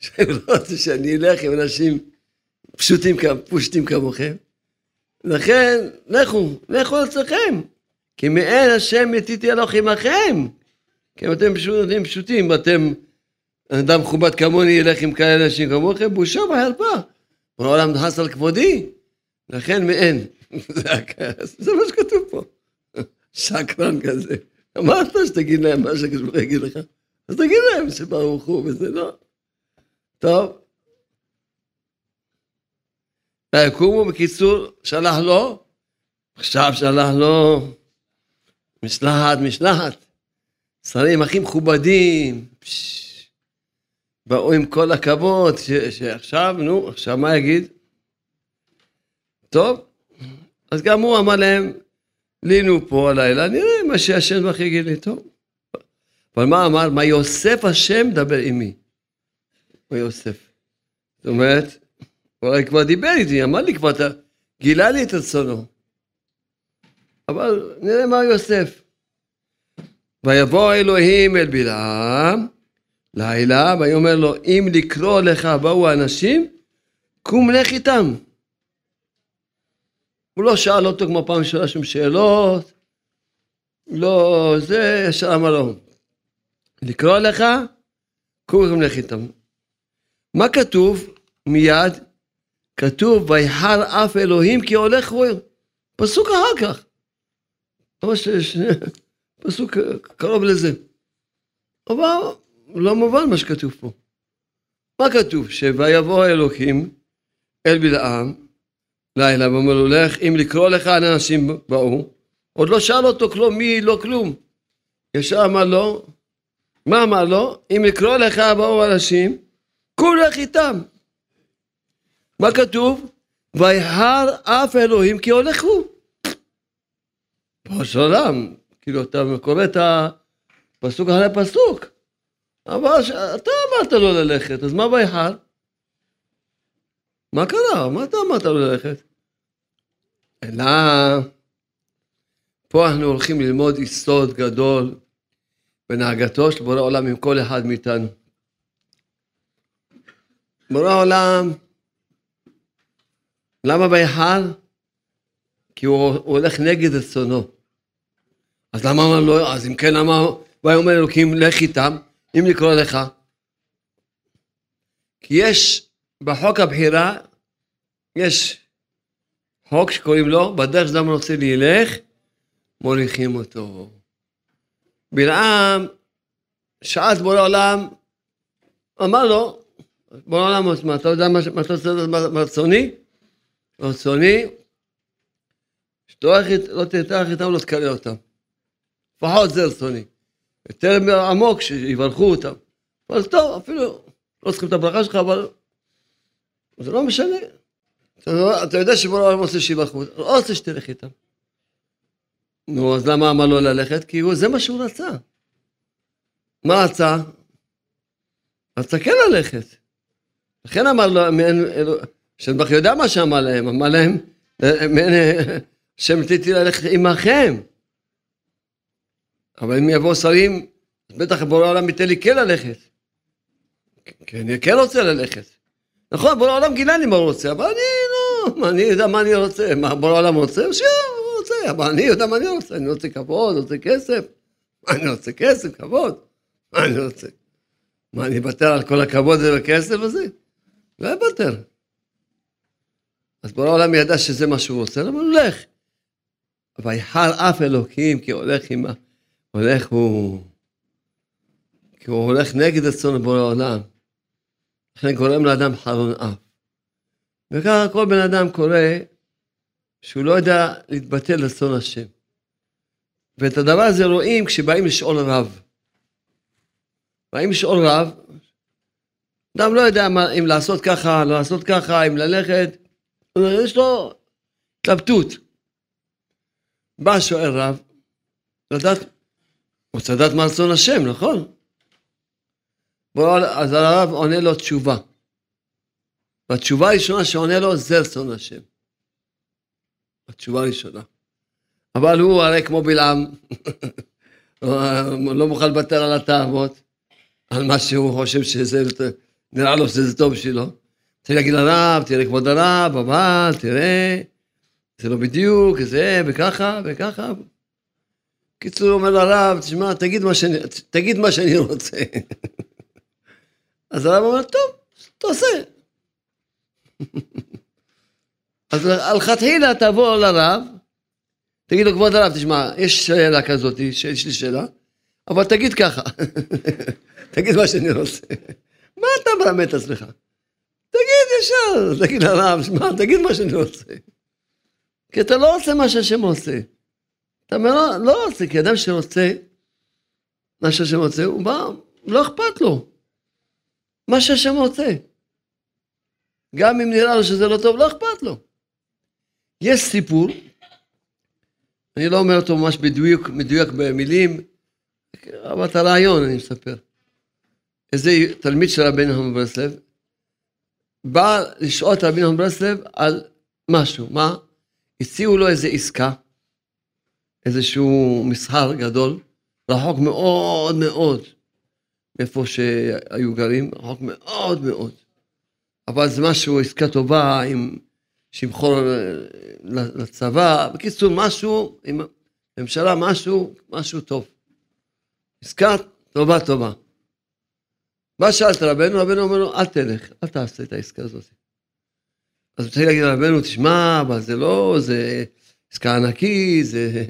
שאני לא רוצה שאני אלך עם אנשים פשוטים, פושטים כמוכם. לכן, לכו, לכו עצמכם. כי מעין השם יתיתי הלוך עמכם. כי אתם פשוטים, פשוטים, אתם אדם מכובד כמוני ילך עם כאלה אנשים כמוכם, בושה וחרפה. העולם נכנס על כבודי, לכן מעין. [LAUGHS] זה מה שכתוב פה. [LAUGHS] שקרן כזה. אמרת שתגיד להם מה שהקדוש יגיד לך, אז תגיד להם שברוך הוא וזה לא. טוב. ויקומו בקיצור, שלח לו, עכשיו שלח לו משלחת, משלחת. שרים הכי מכובדים. באו עם כל הכבוד, ש, שעכשיו, נו, עכשיו מה יגיד? טוב, אז גם הוא אמר להם, לינו פה הלילה, נראה מה שהשם בך יגיד לי, טוב. אבל מה אמר? מה יוסף השם דבר עמי. מה יוסף. זאת אומרת, אולי כבר דיבר איתי, אמר לי כבר, גילה לי את רצונו. אבל נראה מה יוסף. ויבוא אלוהים אל בלעם, לילה, ויאמר לו, אם לקרוא לך באו אנשים, קום לך איתם. הוא לא שאל אותו כמו פעם ראשונה שום שאלות, לא זה, ישר אמר לו, לקרוא לך, קום לך איתם. מה כתוב מיד? כתוב, ויחר אף אלוהים כי הולך הוא. פסוק אחר כך. ממש פסוק קרוב לזה. אבל לא מובן מה שכתוב פה. מה כתוב? שויבוא האלוקים אל בלעם לילה ואומר לו לך אם לקרוא לך אנשים באו עוד לא שאל אותו כלום מי לא כלום ישר אמר לו מה אמר לו? אם לקרוא לך באו אנשים קום לך איתם מה כתוב? ויהר אף אלוהים כי הולך הוא פרש עולם כאילו אתה קורא את הפסוק אחרי פסוק אבל אתה אמרת לו ללכת, אז מה ויחל? מה קרה? מה אתה אמרת לו ללכת? אלא פה אנחנו הולכים ללמוד יסוד גדול בנהגתו של בורא עולם עם כל אחד מאיתנו. בורא עולם, למה ויחל? כי הוא, הוא הולך נגד רצונו. אז למה אמר לו, אז אם כן למה, ויאמר אלוקים לך איתם? אם לקרוא לך. כי יש בחוק הבחירה, יש חוק שקוראים לו, בדרך שאדם רוצה לילך, מוליכים אותו. בלעם, את בורא עולם, אמר לו, בורא עולם, מה אתה יודע מה אתה רוצה לדעת רצוני? רצוני, לא תתארך איתם, לא תקלל אותם. לפחות זה רצוני. יותר עמוק, שיברכו אותם. אבל טוב, אפילו לא צריכים את הברכה שלך, אבל זה לא משנה. אתה, אתה יודע שבורא העולם רוצה שיברכו, לא רוצה שתלך איתם. נו, אז למה אמר לו ללכת? כי זה מה שהוא רצה. מה רצה? רצה כן ללכת. לכן אמר לו, שנבח יודע מה שאמר להם, אמר להם, השם תיתי ללכת עמכם. אבל אם יבואו שרים, אז בטח בורא העולם ייתן לי כן ללכת. כי אני כן רוצה ללכת. נכון, בורא העולם גילה לי מה הוא רוצה, אבל אני לא, אני יודע מה אני רוצה, מה בורא העולם רוצה? שהוא רוצה, אבל אני יודע מה אני רוצה, אני רוצה כבוד, רוצה כסף. אני רוצה? כסף, כבוד. מה אני רוצה? מה, אני אוותר על כל הכבוד הזה והכסף הזה? לא אוותר. אז בורא העולם ידע שזה מה שהוא רוצה, הוא הולך? ויחר אף אלוקים כי הולך עם ה... הולך הוא... כי הוא הולך נגד רצון בורא העולם. לכן גורם לאדם חרון אף. וככה כל בן אדם קורא שהוא לא יודע להתבטא לרצון השם. ואת הדבר הזה רואים כשבאים לשאול רב. באים לשאול רב, אדם לא יודע מה, אם לעשות ככה, לא לעשות ככה, אם ללכת, יש לו התלבטות. בא שואל רב, לדעת, הוא רוצה לדעת מה רצון השם, נכון? אז הרב עונה לו תשובה. והתשובה הראשונה שעונה לו זה רצון השם. התשובה הראשונה. אבל הוא הרי כמו בלעם, [LAUGHS] לא מוכן לוותר על התאוות, על מה שהוא חושב שזה, נראה לו שזה טוב בשבילו. צריך להגיד לרב, תראה כבוד הרב, אבל תראה, זה לא בדיוק, זה, וככה, וככה. קיצור, אומר לרב, תשמע, תגיד מה שאני, תגיד מה שאני רוצה. אז הרב אומר, טוב, תעשה. אז לכתחילה תבוא לרב, תגיד לו, כבוד הרב, תשמע, יש שאלה כזאת, יש לי שאלה, אבל תגיד ככה, [LAUGHS] תגיד מה שאני רוצה. מה אתה מרמה את עצמך? תגיד ישר, תגיד לרב, שמע, תגיד מה שאני רוצה. כי אתה לא עושה מה שהשם רוצה. אתה אומר, לא, לא רוצה, כי אדם שרוצה מה שהשם רוצה, הוא בא, לא אכפת לו. מה שהשם רוצה. גם אם נראה לו שזה לא טוב, לא אכפת לו. יש סיפור, אני לא אומר אותו ממש בדיוק, מדויק במילים, אבל את הרעיון אני מספר. איזה תלמיד של חמור ברסלב, בא לשאול את רבינו חמור ברסלב על משהו, מה? הציעו לו איזה עסקה, איזשהו מסחר גדול, רחוק מאוד מאוד מאיפה שהיו גרים, רחוק מאוד מאוד. אבל זה משהו, עסקה טובה עם שמחור לצבא, בקיצור משהו, עם ממשלה משהו, משהו טוב. עסקה טובה טובה. מה שאלת רבנו? רבנו אומר לו, אל תלך, אל תעשה את העסקה הזאת. אז הוא צריך להגיד לרבנו, תשמע, אבל זה לא, זה עסקה ענקית, זה,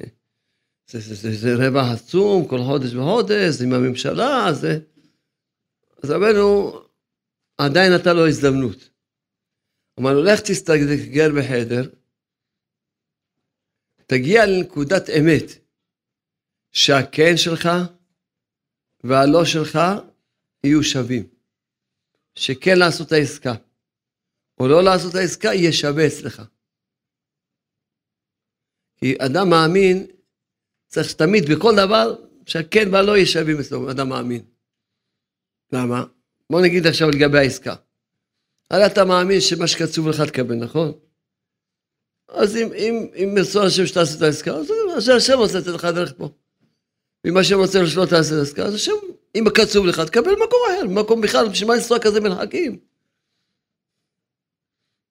זה, זה, זה, זה רווח עצום כל חודש וחודש, עם הממשלה, זה... אז רבנו עדיין נתן לו הזדמנות. אמר לו, לך תסתגר בחדר, תגיע לנקודת אמת, שהכן שלך והלא שלך יהיו שווים. שכן לעשות את העסקה, או לא לעשות את העסקה, יהיה שווה אצלך. כי אדם מאמין, צריך תמיד בכל דבר, שהכן והלא יהיה שווים אצלו, אדם מאמין. למה? בוא נגיד עכשיו לגבי העסקה. הרי אתה מאמין שמה שקצוב לך תקבל, נכון? אז אם, אם, אם רצון השם שתעשה את העסקה, אז השם רוצה לתת לך דרך פה. ואם השם רוצה שלא תעשה את העסקה, אז השם, אם קצוב לך, תקבל מקום אחר, מקום בכלל, בשביל מה לנסוע כזה מרחקים?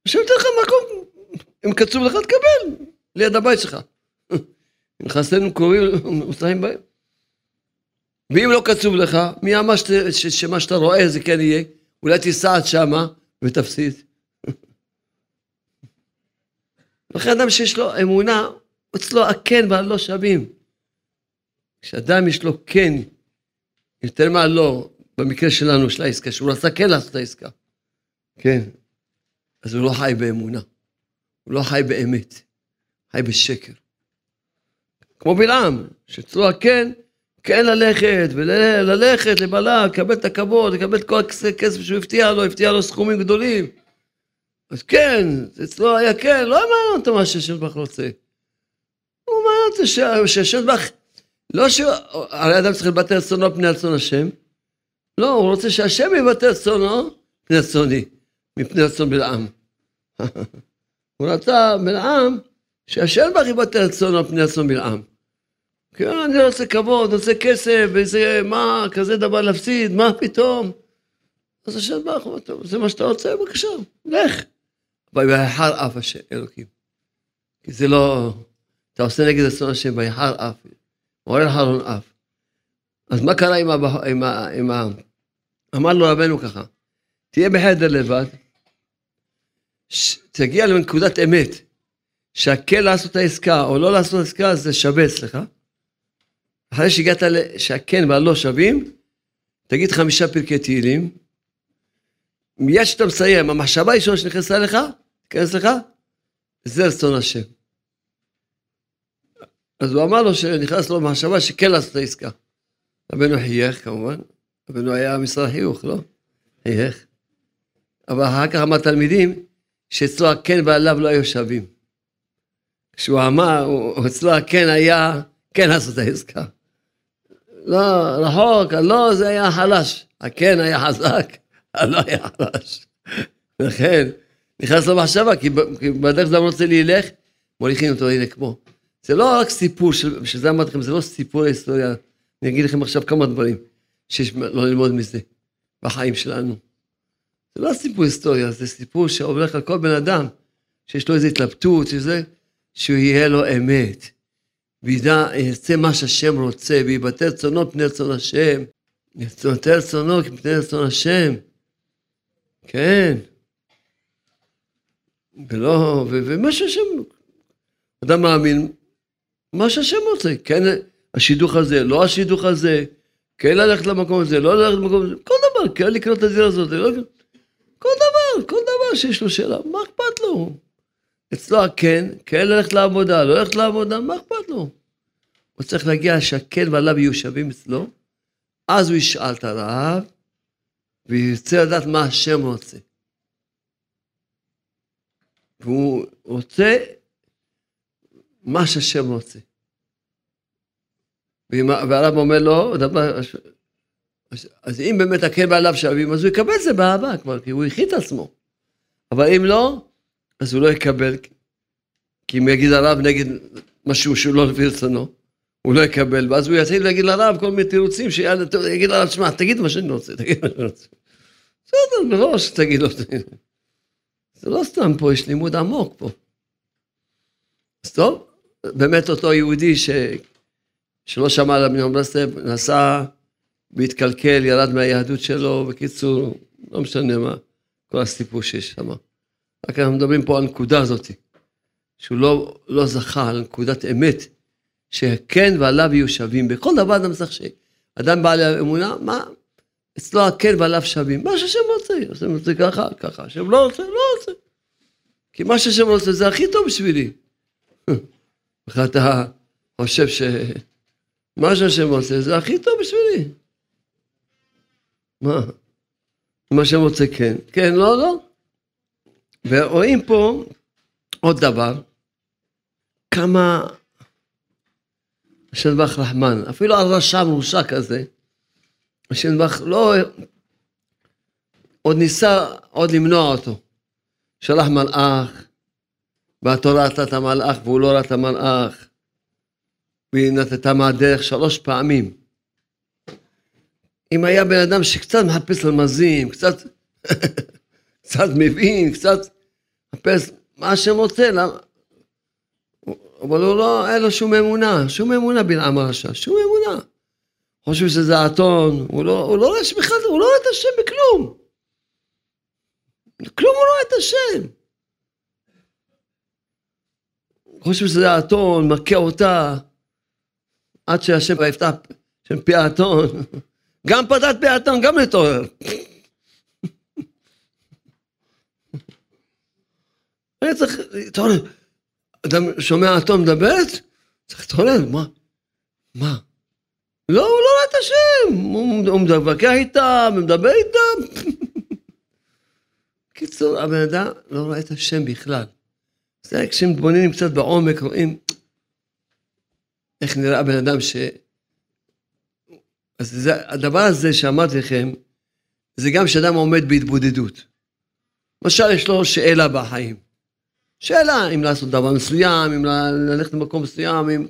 השם ייתן לך מקום, אם קצוב לך, תקבל, ליד הבית שלך. [LAUGHS] נכנסנו קוראים, מוסתרים בהם. ואם לא קצוב לך, מי אמר שמה שאתה רואה זה כן יהיה? אולי תיסע עד שמה ותפסיד. [LAUGHS] לכן אדם שיש לו אמונה, אצלו הכן והלא שווים. כשאדם יש לו כן, יותר מהלא, במקרה שלנו, של העסקה, שהוא רצה כן לעשות את העסקה, כן, אז הוא לא חי באמונה, הוא לא חי באמת, חי בשקר. כמו בלעם, שאצלו הכן, כן ללכת, וללכת לבלק, לקבל את הכבוד, לקבל את כל הכסף שהוא הבטיח לו, הבטיח לו סכומים גדולים. אז כן, אצלו היה כן, לא מעניין אותו מה שהשם ברוך רוצה. הוא מעניין אותו שהשם ברוך לא ש... הרי אדם צריך לבטל רצונו פני רצון השם. לא, הוא רוצה שהשם יבטל רצונו פני רצוני, מפני רצון בלעם. [LAUGHS] הוא רצה בלעם שהשם בך יבטל רצונו פני רצון בלעם. כן, אני רוצה כבוד, רוצה כסף, וזה, מה, כזה דבר להפסיד, מה פתאום? אז השם בא, זה מה שאתה רוצה, בבקשה, לך. ויחר אף השם, אלוקים. כי זה לא, אתה עושה נגד רצון השם, ויחר אף, מעורר חרון אף. אז מה קרה עם ה... עם ה... עם ה... אמר לו רבנו ככה, תהיה בחדר לבד, ש... תגיע לנקודת אמת, שהכן לעשות את העסקה או לא לעשות את העסקה זה שווה אצלך. אחרי שהגעת שהכן והלא שווים, תגיד חמישה פרקי תהילים. מיד שאתה מסיים, המחשבה הראשונה שנכנסה לך, תיכנס לך, זה רצון השם. אז הוא אמר לו שנכנס לו מחשבה שכן לעשות את העסקה. רבנו חייך כמובן, רבנו היה משרד חיוך, לא? חייך. אבל אחר כך אמר תלמידים שאצלו הכן והלאו לא היו שווים. כשהוא אמר, אצלו הכן היה כן לעשות את העסקה. לא, רחוק, הלא זה היה חלש, הכן היה חזק, הלא היה חלש. לכן, נכנס למחשבה, כי בדרך זה רוצה להילך, מוליכים אותו, הנה כמו. זה לא רק סיפור, שזה אמרתי לכם, זה לא סיפור ההיסטוריה. אני אגיד לכם עכשיו כמה דברים שיש לא ללמוד מזה, בחיים שלנו. זה לא סיפור היסטוריה, זה סיפור שהולך על כל בן אדם, שיש לו איזו התלבטות, שזה, שהוא יהיה לו אמת. וידע, יעשה מה שהשם רוצה, ויבטא רצונו פני רצון השם. יבטא רצונו פני רצון השם. כן. ולא, ומה שהשם, אדם מאמין, מה שהשם רוצה, כן השידוך הזה, לא השידוך הזה, כן ללכת למקום הזה, לא ללכת למקום הזה, כל דבר, כן לקנות את הזיר הזאת, לא... כל דבר, כל דבר שיש לו שאלה, מה אכפת לו? אצלו הכן, כן ללכת לעבודה, לא ללכת לעבודה, מה אכפת לו? הוא צריך להגיע שהכן ועליו יהיו שווים אצלו, אז הוא ישאל את הרב, וירצה לדעת מה השם רוצה. והוא רוצה מה שהשם רוצה. והרב אומר לו, דבר, אז אם באמת הכן ועליו שווים, אז הוא יקבל את זה באהבה כבר, כי הוא הכין את עצמו. אבל אם לא, אז הוא לא יקבל, כי אם יגיד הרב נגד משהו שהוא לא לפי רצונו, הוא לא יקבל, ואז הוא יתחיל להגיד לרב כל מיני תירוצים, שיגיד לרב, שמע, תגיד מה שאני רוצה, תגיד מה שאני רוצה. בסדר, לא שתגיד לו, זה לא סתם פה, יש לימוד עמוק פה. אז טוב, באמת אותו יהודי ש... שלא שמע על אבינם ברסלב, נסע והתקלקל, ירד מהיהדות שלו, בקיצור, לא משנה מה, כל הסיפור שיש שם. רק אנחנו מדברים פה על הנקודה הזאת, שהוא לא, לא זכה על נקודת אמת, שכן ועליו יהיו שווים. בכל דבר אדם צריך שאדם בעל אמונה, מה? אצלו הכן ועליו שווים. מה שהשם רוצה, השם רוצה ככה, ככה. השם לא רוצה, לא רוצה. כי מה שהשם רוצה זה הכי טוב בשבילי. ואתה חושב שמה שהשם רוצה זה הכי טוב בשבילי. מה? מה שהשם רוצה כן, כן, לא, לא. ורואים פה עוד דבר, כמה השם בך רחמן, אפילו על רשע מרושע כזה, השם בך לא, עוד ניסה עוד למנוע אותו. שלח מלאך, והתורה ראתה את המלאך והוא לא ראה את המלאך, והיא נתתה מהדרך שלוש פעמים. אם היה בן אדם שקצת מחפש רמזים, קצת, [LAUGHS] קצת מבין, קצת מחפש מה השם רוצה, למה... אבל הוא לא, אין לו שום אמונה, שום אמונה בלעם הרשע, שום אמונה. חושב שזה האתון, הוא לא, הוא לא רואה שבכלל, הוא לא רואה את השם בכלום. כלום הוא לא רואה את השם. חושב שזה האתון, מכה אותה, עד שהשם יפתח שם פי האתון. גם פתת פי האתון, גם להתעורר. אני צריך להתעורר. אדם שומע אתון מדברת? צריך להתעורר, מה? מה? לא, הוא לא רואה את השם, הוא מתווכח איתם, מדבר איתם. [LAUGHS] בקיצור, הבן אדם לא רואה את השם בכלל. זה כשמתבוננים קצת בעומק, רואים איך נראה הבן אדם ש... אז זה, הדבר הזה שאמרתי לכם, זה גם כשאדם עומד בהתבודדות. למשל, יש לו שאלה בחיים. שאלה אם לעשות דבר מסוים, אם ללכת למקום מסוים, אם...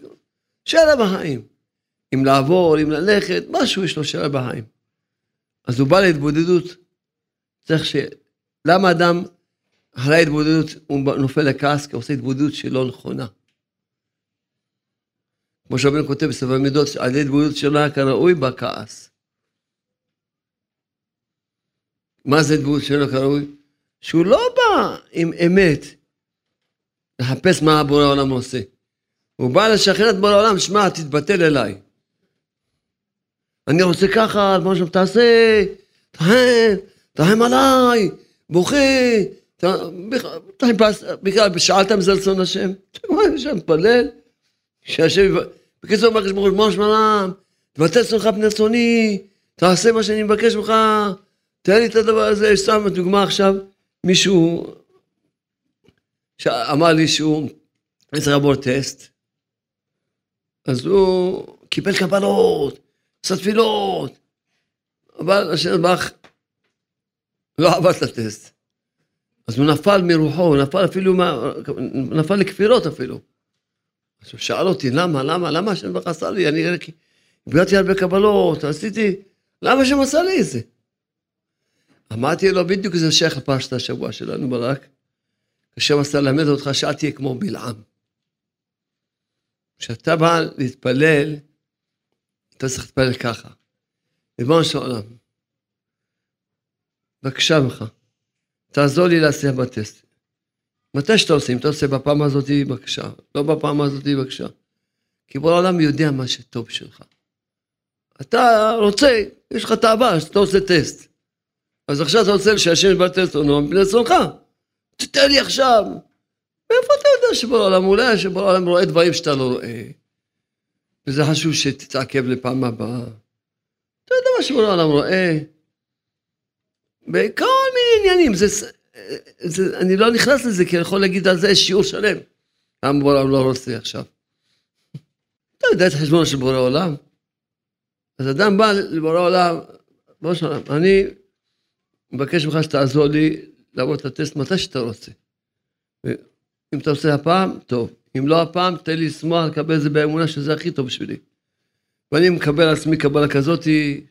שאלה בחיים. אם לעבור, אם ללכת, משהו יש לו שאלה בחיים. אז הוא בא להתבודדות. צריך ש... למה אדם אחרי ההתבודדות הוא נופל לכעס? כי הוא עושה התבודדות שלא נכונה. כמו שרבנו כותב בספר מידות, על ידי התבודדות שלא היה כראוי, בא כעס. מה זה התבודדות שלא כראוי? שהוא לא בא עם אמת לחפש מה בורא העולם עושה. הוא בא לשחרר את בורא העולם, שמע, תתבטל אליי. אני רוצה ככה, מה שאתה תעשה, תרחם, תרחם עליי, בוכה, בכלל, שאלת אם זה רצון השם? השם מתפלל, שהשם, בקיצור, אומר ברוך הוא, ריבונו של עולם, תבטל צונך פני תעשה מה שאני מבקש ממך, תן לי את הדבר הזה, סתם דוגמה עכשיו, מישהו אמר לי שהוא צריך לעבור טסט, אז הוא קיבל קבלות, עשה תפילות, אבל השם יתברך לא עבר את הטסט. אז הוא נפל מרוחו, הוא נפל אפילו, מה, נפל לכפירות אפילו. אז הוא שאל אותי, למה, למה, למה השם יתברך עשה לי? אני הגעתי הרבה קבלות, עשיתי, למה השם עשה לי את זה? אמרתי לו, בדיוק זה שייך לפרשת השבוע שלנו ברק. השם עשה ללמד אותך שאל תהיה כמו בלעם. כשאתה בא להתפלל, אתה צריך להתפלל ככה. ריבונו של עולם, בבקשה ממך, תעזור לי להצליח בטסט. מתי שאתה עושה, אם אתה עושה בפעם הזאת, בבקשה. לא בפעם הזאת, בבקשה. כי בורא העולם יודע מה שטוב שלך. אתה רוצה, יש לך תאווה, שאתה עושה טסט. אז עכשיו אתה רוצה שהשם את עונו מפני רצונך. תתן לי עכשיו. מאיפה אתה יודע שבורא העולם אולי שבורא העולם רואה דברים שאתה לא רואה. וזה חשוב שתתעכב לפעם הבאה. אתה יודע מה שבורא העולם רואה. בכל מיני עניינים. זה, זה, אני לא נכנס לזה כי אני יכול להגיד על זה שיעור שלם. למה בורא העולם לא רוצה עכשיו. אתה יודע את החשבון של בורא העולם. אז אדם בא לבורא העולם, בורא העולם, אני מבקש ממך שתעזור לי לעבור את הטסט מתי שאתה רוצה. אם אתה עושה הפעם, טוב. אם לא הפעם, תן לי לשמוח, לקבל את זה באמונה שזה הכי טוב בשבילי. ואני מקבל על עצמי קבלה כזאתי,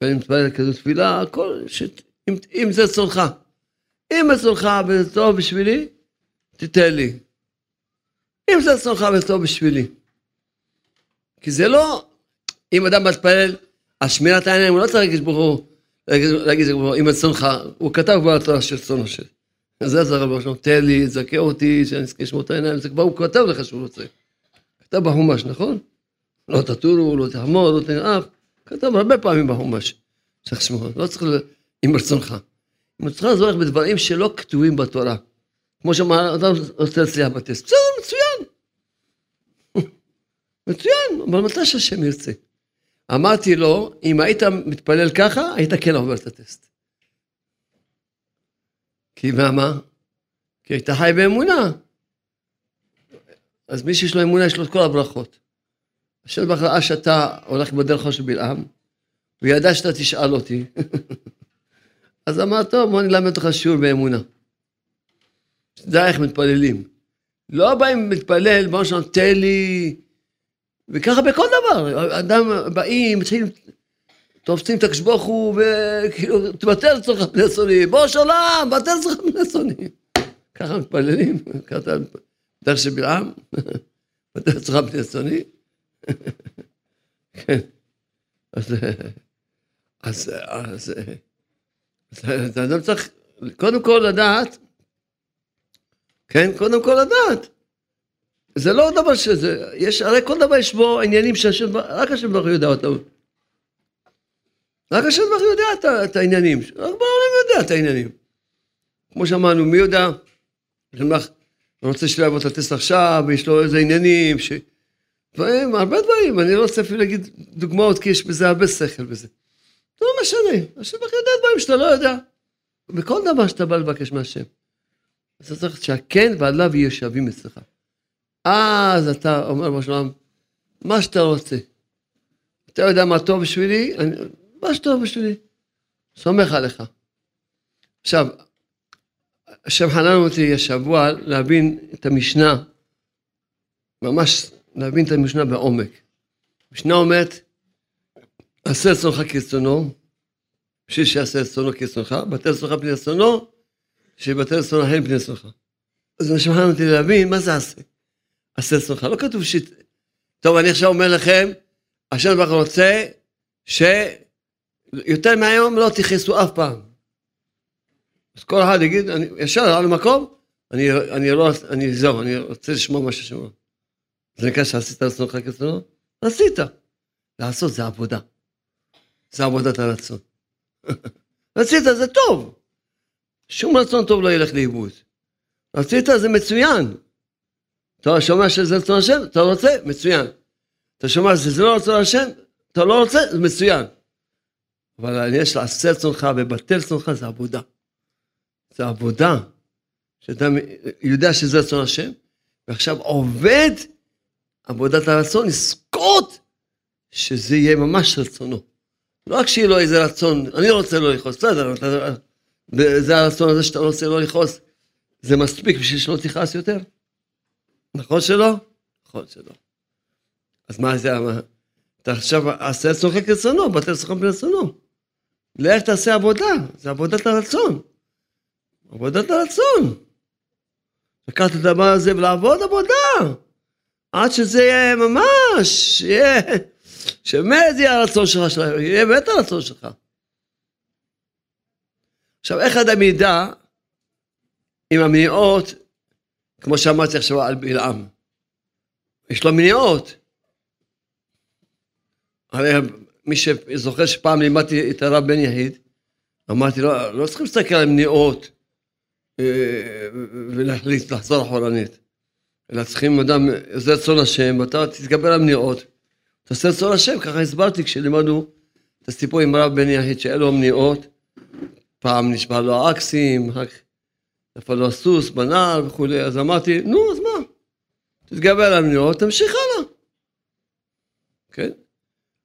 ואני מתפלל כזאת תפילה, הכל, ש... אם, אם זה צורך. אם זה צורך וזה טוב בשבילי, תיתן לי. אם זה צורך וזה טוב בשבילי. כי זה לא, אם אדם מתפלל על שמירת העיניים, הוא לא צריך להגיד ברוך להגיד זה כבר, אם רצונך, הוא כתב כבר התורה של השם. זה זה הרב ראשון, תן לי, תזכה אותי, שאני אזכה לשמור את העיניים, זה כבר הוא כתב לך שהוא רוצה. כתב בחומש, נכון? לא תטורו, לא תחמור, לא תנאף, כתב הרבה פעמים בחומש. צריך לשמור, לא צריך, עם רצונך. עם רצונך זה הולך בדברים שלא כתובים בתורה. כמו שאמר, אדם רוצה להצליח בטסט. בסדר, מצוין. [LAUGHS] מצוין, אבל מתי שהשם ירצה. אמרתי לו, אם היית מתפלל ככה, היית כן עובר את הטסט. כי מה? כי היית חי באמונה. אז מי שיש לו אמונה, יש לו את כל הברכות. השם ראה שאתה הולך בדרך של בלעם, וידע שאתה תשאל אותי. [LAUGHS] אז אמר, טוב, בוא נלמד אותך שיעור באמונה. שתדע איך מתפללים. לא באים להתפלל, בוא נשאל, תן לי וככה בכל דבר, אדם באים, מתחילים, תופסים את הקדוש הוא, וכאילו, תבטל לצורך פני צוני, בוש עולם, בטל לצורך פני צוני. ככה מתפללים, ככה דרך של בלעם, בטל לצורך פני צוני. כן, אז, אז, אז, אז אדם צריך קודם כל לדעת, כן, קודם כל לדעת. זה לא דבר שזה, יש, הרי כל דבר יש בו עניינים שהשם, רק השם ברוך הוא יודע אותם. רק השם ברוך הוא יודע את, את העניינים, רק בעולם יודע את העניינים. כמו שאמרנו, מי יודע, השם ברוך הוא רוצה שלא יבוא את הטסט עכשיו, ויש לו איזה עניינים, ש... דברים, הרבה דברים, אני לא רוצה אפילו להגיד דוגמאות, כי יש בזה הרבה שכל בזה. לא משנה, השם ברוך יודע דברים שאתה לא יודע. בכל דבר שאתה בא לבקש מהשם. אז אתה צריך שהכן והלאו יהיו שווים אצלך. אז אתה אומר בשלום, מה שאתה רוצה. אתה יודע מה טוב בשבילי, אני, מה שטוב בשבילי, סומך עליך. עכשיו, השם חנן אותי השבוע להבין את המשנה, ממש להבין את המשנה בעומק. המשנה אומרת, עשה רצונך כרצונו, בשביל שיעשה רצונו כרצונך, בטל רצונך פני רצונו, שיבטל רצונו הן פני רצונך. אז השם חנן אותי להבין מה זה עשה. עשה רצונך, לא כתוב ש... טוב, אני עכשיו אומר לכם, השם ברוך רוצה שיותר מהיום לא תכעסו אף פעם. אז כל אחד יגיד, אני ישר על המקום, אני, אני לא, אני זהו, אני רוצה לשמוע מה ששמע. זה נקרא שעשית רצונך כרצונו? עשית. לעשות זה עבודה. זה עבודת הרצון. [LAUGHS] רצית זה טוב. שום רצון טוב לא ילך לאיבוד. רצית זה מצוין. אתה שומע שזה רצון השם, אתה רוצה? מצוין. אתה שומע שזה לא רצון השם, אתה לא רוצה? זה מצוין. אבל יש לעשה רצונך ובטל רצונך זה עבודה. זה עבודה. שאתה יודע שזה רצון השם, ועכשיו עובד עבודת הרצון, לזכות שזה יהיה ממש רצונו. לא רק שיהיה לו איזה רצון, אני רוצה לא לכעוס, בסדר, זה הרצון הזה שאתה רוצה לא לכעוס, זה מספיק בשביל שלא תכעס יותר? נכון שלא? נכון שלא. אז מה זה, אתה עכשיו עשה צוחק רצונו, בטל צוחק ברצונו. לך תעשה עבודה, זה עבודת הרצון. עבודת הרצון. לקחת את הדבר הזה ולעבוד עבודה. עד שזה יהיה ממש, יהיה, שבאמת יהיה הרצון שלך, יהיה באמת הרצון שלך. עכשיו, איך אדם ידע אם המניעות, כמו שאמרתי עכשיו על בלעם, יש לו מניעות. הרי מי שזוכר שפעם לימדתי את הרב בן יחיד, אמרתי לו, לא, לא צריכים להסתכל על מניעות אה, ולהחליט לחזור אחורנית. אלא צריכים אדם, זה רצון השם, ואתה תתגבר על מניעות. תעשה רצון השם, ככה הסברתי כשלימדנו את הסיפור עם הרב בן יחיד, שאין לו מניעות, פעם נשבע לו האקסים, נפל לו הסוס בנעל וכולי, אז אמרתי, נו, אז מה? תתגבר על המניעות, תמשיך הלאה. כן?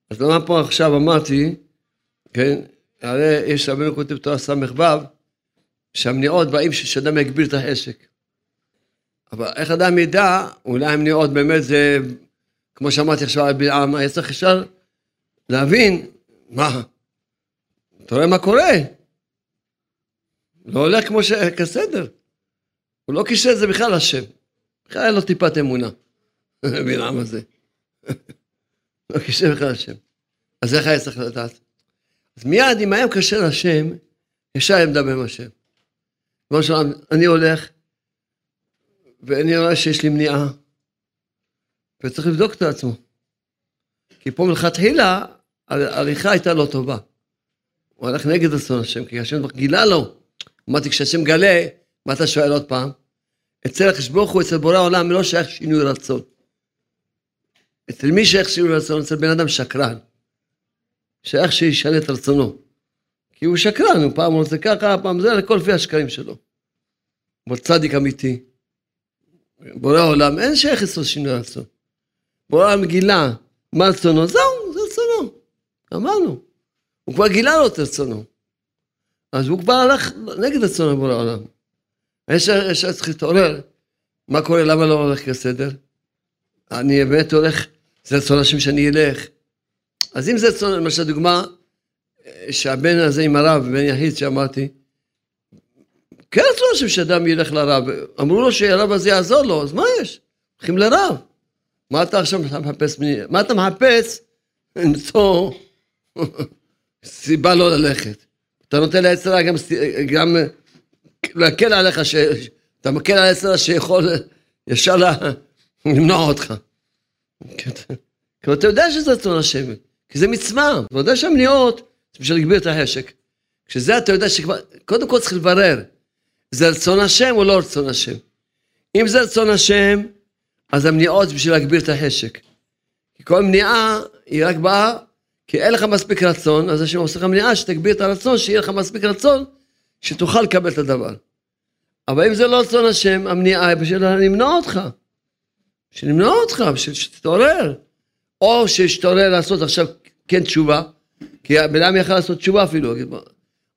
אז למה פה עכשיו אמרתי, כן, הרי יש רבנו כותב תורה ס"ו, שהמניעות באים שאדם יגביר את החשק. אבל איך אדם ידע, אולי המניעות באמת זה, כמו שאמרתי עכשיו על בלעם, היה צריך ישר להבין, מה, אתה רואה מה קורה? לא הולך כמו ש... כסדר. הוא לא קישר את זה בכלל לשם. בכלל היה לו טיפת אמונה, [LAUGHS] בלעם הזה. [LAUGHS] לא קישר בכלל לשם. אז איך היה צריך לדעת? אז מיד, אם היה מקשר לשם, ישר היה מדבר עם השם. אני הולך, ואני רואה שיש לי מניעה, וצריך לבדוק את עצמו. כי פה מלכתחילה, העריכה הייתה לא טובה. הוא הלך נגד רצון השם, כי השם גילה לו. אמרתי, כשהשם גלה, מה אתה שואל עוד פעם? אצל הקדוש ברוך הוא, אצל בורא העולם, לא שייך שינוי רצון. אצל מי שייך שינוי רצון? אצל בן אדם שקרן. שייך שישנה את רצונו. כי הוא שקרן, הוא פעם רוצה ככה, פעם זה, לכל לפי השקרים שלו. אבל צדיק אמיתי, בורא העולם, אין שייך אצלו שינוי רצון. בורא העולם גילה מה רצונו, זהו, זה רצונו. אמרנו. הוא כבר גילה לו את רצונו. אז הוא כבר הלך נגד רצון בורא העולם. יש צריך להתעורר. מה קורה, למה לא הולך כסדר? אני באמת הולך, זה רצון השם שאני אלך. אז אם זה רצון, למשל דוגמה, שהבן הזה עם הרב, בן יחיד שאמרתי, כן רצון השם שאדם ילך לרב, אמרו לו שהרב הזה יעזור לו, אז מה יש? הולכים לרב. מה אתה עכשיו מחפש, מה אתה מחפש למצוא סיבה לא ללכת? אתה נותן לעצרה גם, גם להקל עליך, ש... אתה מקל על העצרה שיכול ישר למנוע אותך. כי אתה יודע שזה רצון השם, כי זה מצווה, אתה יודע שהמניעות זה בשביל להגביר את החשק. כשזה אתה יודע שכבר, קודם כל צריך לברר, זה רצון השם או לא רצון השם? אם זה רצון השם, אז המניעות בשביל להגביר את החשק. כי כל מניעה היא רק באה, כי אין לך מספיק רצון, אז השם עושה לך מניעה שתגביר את הרצון, שיהיה לך מספיק רצון, שתוכל לקבל את הדבר. אבל אם זה לא רצון השם, המניעה היא בשביל למנוע אותך. בשביל למנוע אותך, בשביל שתתעורר. או שתתעורר לעשות עכשיו כן תשובה, כי הבן אדם יכל לעשות תשובה אפילו.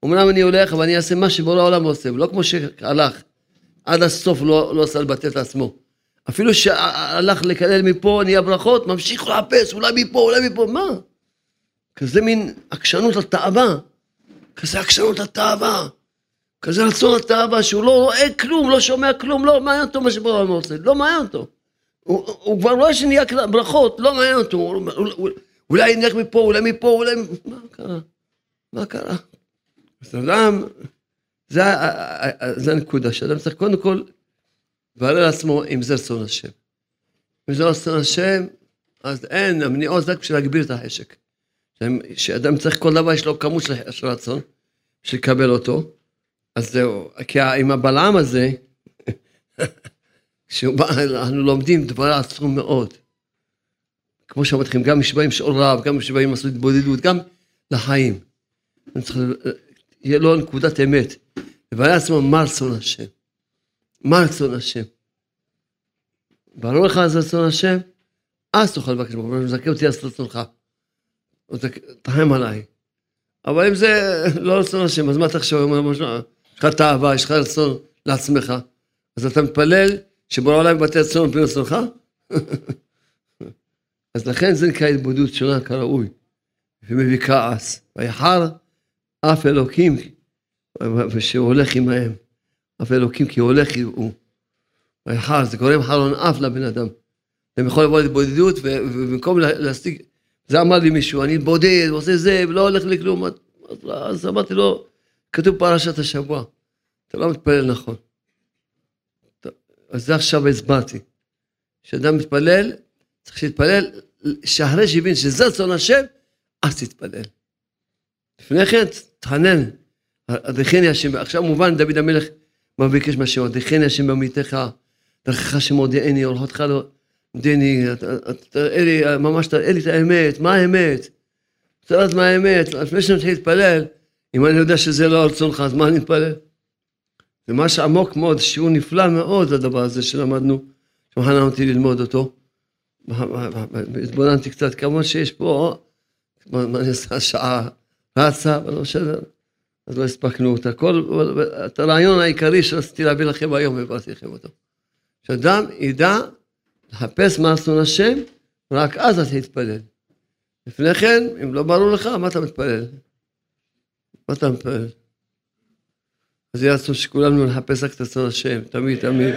אמנם אני הולך, אבל אני אעשה מה שבורא העולם עושה, לא כמו שהלך, עד הסוף לא, לא עשה לבטל את עצמו. אפילו שהלך לקלל מפה, נהיה ברכות, ממשיך לחפש, אולי מפה, אולי מפה, מה? כזה מין עקשנות לתאווה, כזה עקשנות לתאווה, כזה רצון לתאווה, שהוא לא רואה כלום, לא שומע כלום, לא מעניין אותו מה שבורא העולם עושה, לא מעניין אותו. הוא, הוא כבר רואה שנהיה ברכות, לא מעניין אותו, אולי נלך מפה, אולי מפה, אולי... מה קרה? מה קרה? אז אדם, זה, זה הנקודה, שאדם צריך קודם כל לברר לעצמו אם זה רצון השם. אם זה רצון השם, אז אין, המניעות זה רק בשביל להגביר את החשק. שאדם צריך כל דבר, יש לו כמות של רצון, בשביל לקבל אותו. אז זהו, כי עם הבלעם הזה, [LAUGHS] כשאנחנו לומדים דבר עצום מאוד. כמו שאמרתי לכם, גם משבעים שאול רב, גם משבעים עשו התבודדות, גם לחיים. צריך, יהיה לו נקודת אמת. לברר לעצמו מה רצון השם. מה רצון השם. ברור לך זה רצון השם, אז תוכל לבקש ברוך הוא, מזכה אותי אז רצונך. תחם עליי. אבל אם זה לא רצון השם, אז מה תחשוב? יש לך תאווה, יש לך רצון לעצמך, אז אתה מתפלל שבורא העולם יבטא רצון לפי רצונך? אז לכן זה נקרא התבודדות שונה כראוי, ומביא כעס. ויחר אף אלוקים, ושהוא הולך עמהם. אף אלוקים כי הולך הוא. ויחר, זה גורם חלון אף לבן אדם. הם יכולים לבוא להתבודדות, ובמקום להשיג, זה אמר לי מישהו, אני בודד, עושה זה, ולא הולך לי כלום. אז אמרתי לו, כתוב פרשת השבוע, אתה לא מתפלל נכון. אז זה עכשיו הסברתי. כשאדם מתפלל, צריך שיתפלל, שאחרי שהבין שזה רצון השם, אז תתפלל. לפני כן, תחנן, הדחני השם, עכשיו מובן, דוד המלך, מה ביקש מהשם, הדחני השם במיתך, דרכך שמודיעני, אורחותך לא, דני, תראה לי, ממש תראה לי את האמת, מה האמת? לדעת מה האמת, לפני שאני מתחיל להתפלל, אם אני יודע שזה לא רצונך, אז מה אני אתפלל? זה משהו עמוק מאוד, שיעור נפלא מאוד הדבר הזה שלמדנו, שמחנה אותי ללמוד אותו. התבוננתי קצת, כמובן שיש פה, מה אני אעשה, שעה רצה, אבל לא בסדר, אז לא הספקנו אותה. כל, את הרעיון העיקרי שרציתי להביא לכם היום, העברתי לכם אותו. שאדם ידע לחפש מה אסון השם, רק אז אתה תתפלל. לפני כן, אם לא ברור לך, מה אתה מתפלל? מה אתה מתפלל? אז יהיה רצון שכולנו נחפש רק את רצון השם, תמיד, תמיד.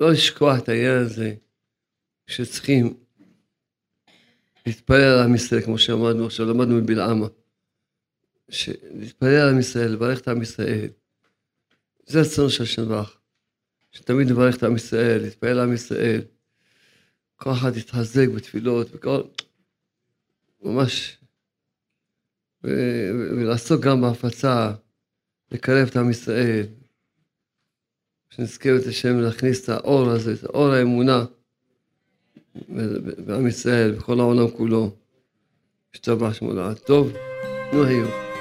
לא לשכוח את העניין הזה, שצריכים להתפלל על עם ישראל, כמו שאמרנו עכשיו, למדנו מבלעמה. להתפלל על עם ישראל, לברך את עם ישראל. זה רצון של ברך. שתמיד נברך את עם ישראל, להתפלל על עם ישראל. כל אחד יתחזק בתפילות, וכל... ממש... ו... ולעסוק גם בהפצה, לקרב את עם ישראל. שנזכה את השם להכניס את האור הזה, את אור האמונה בעם ישראל, בכל העולם כולו. השתבח שמו לעד. טוב, נו היום.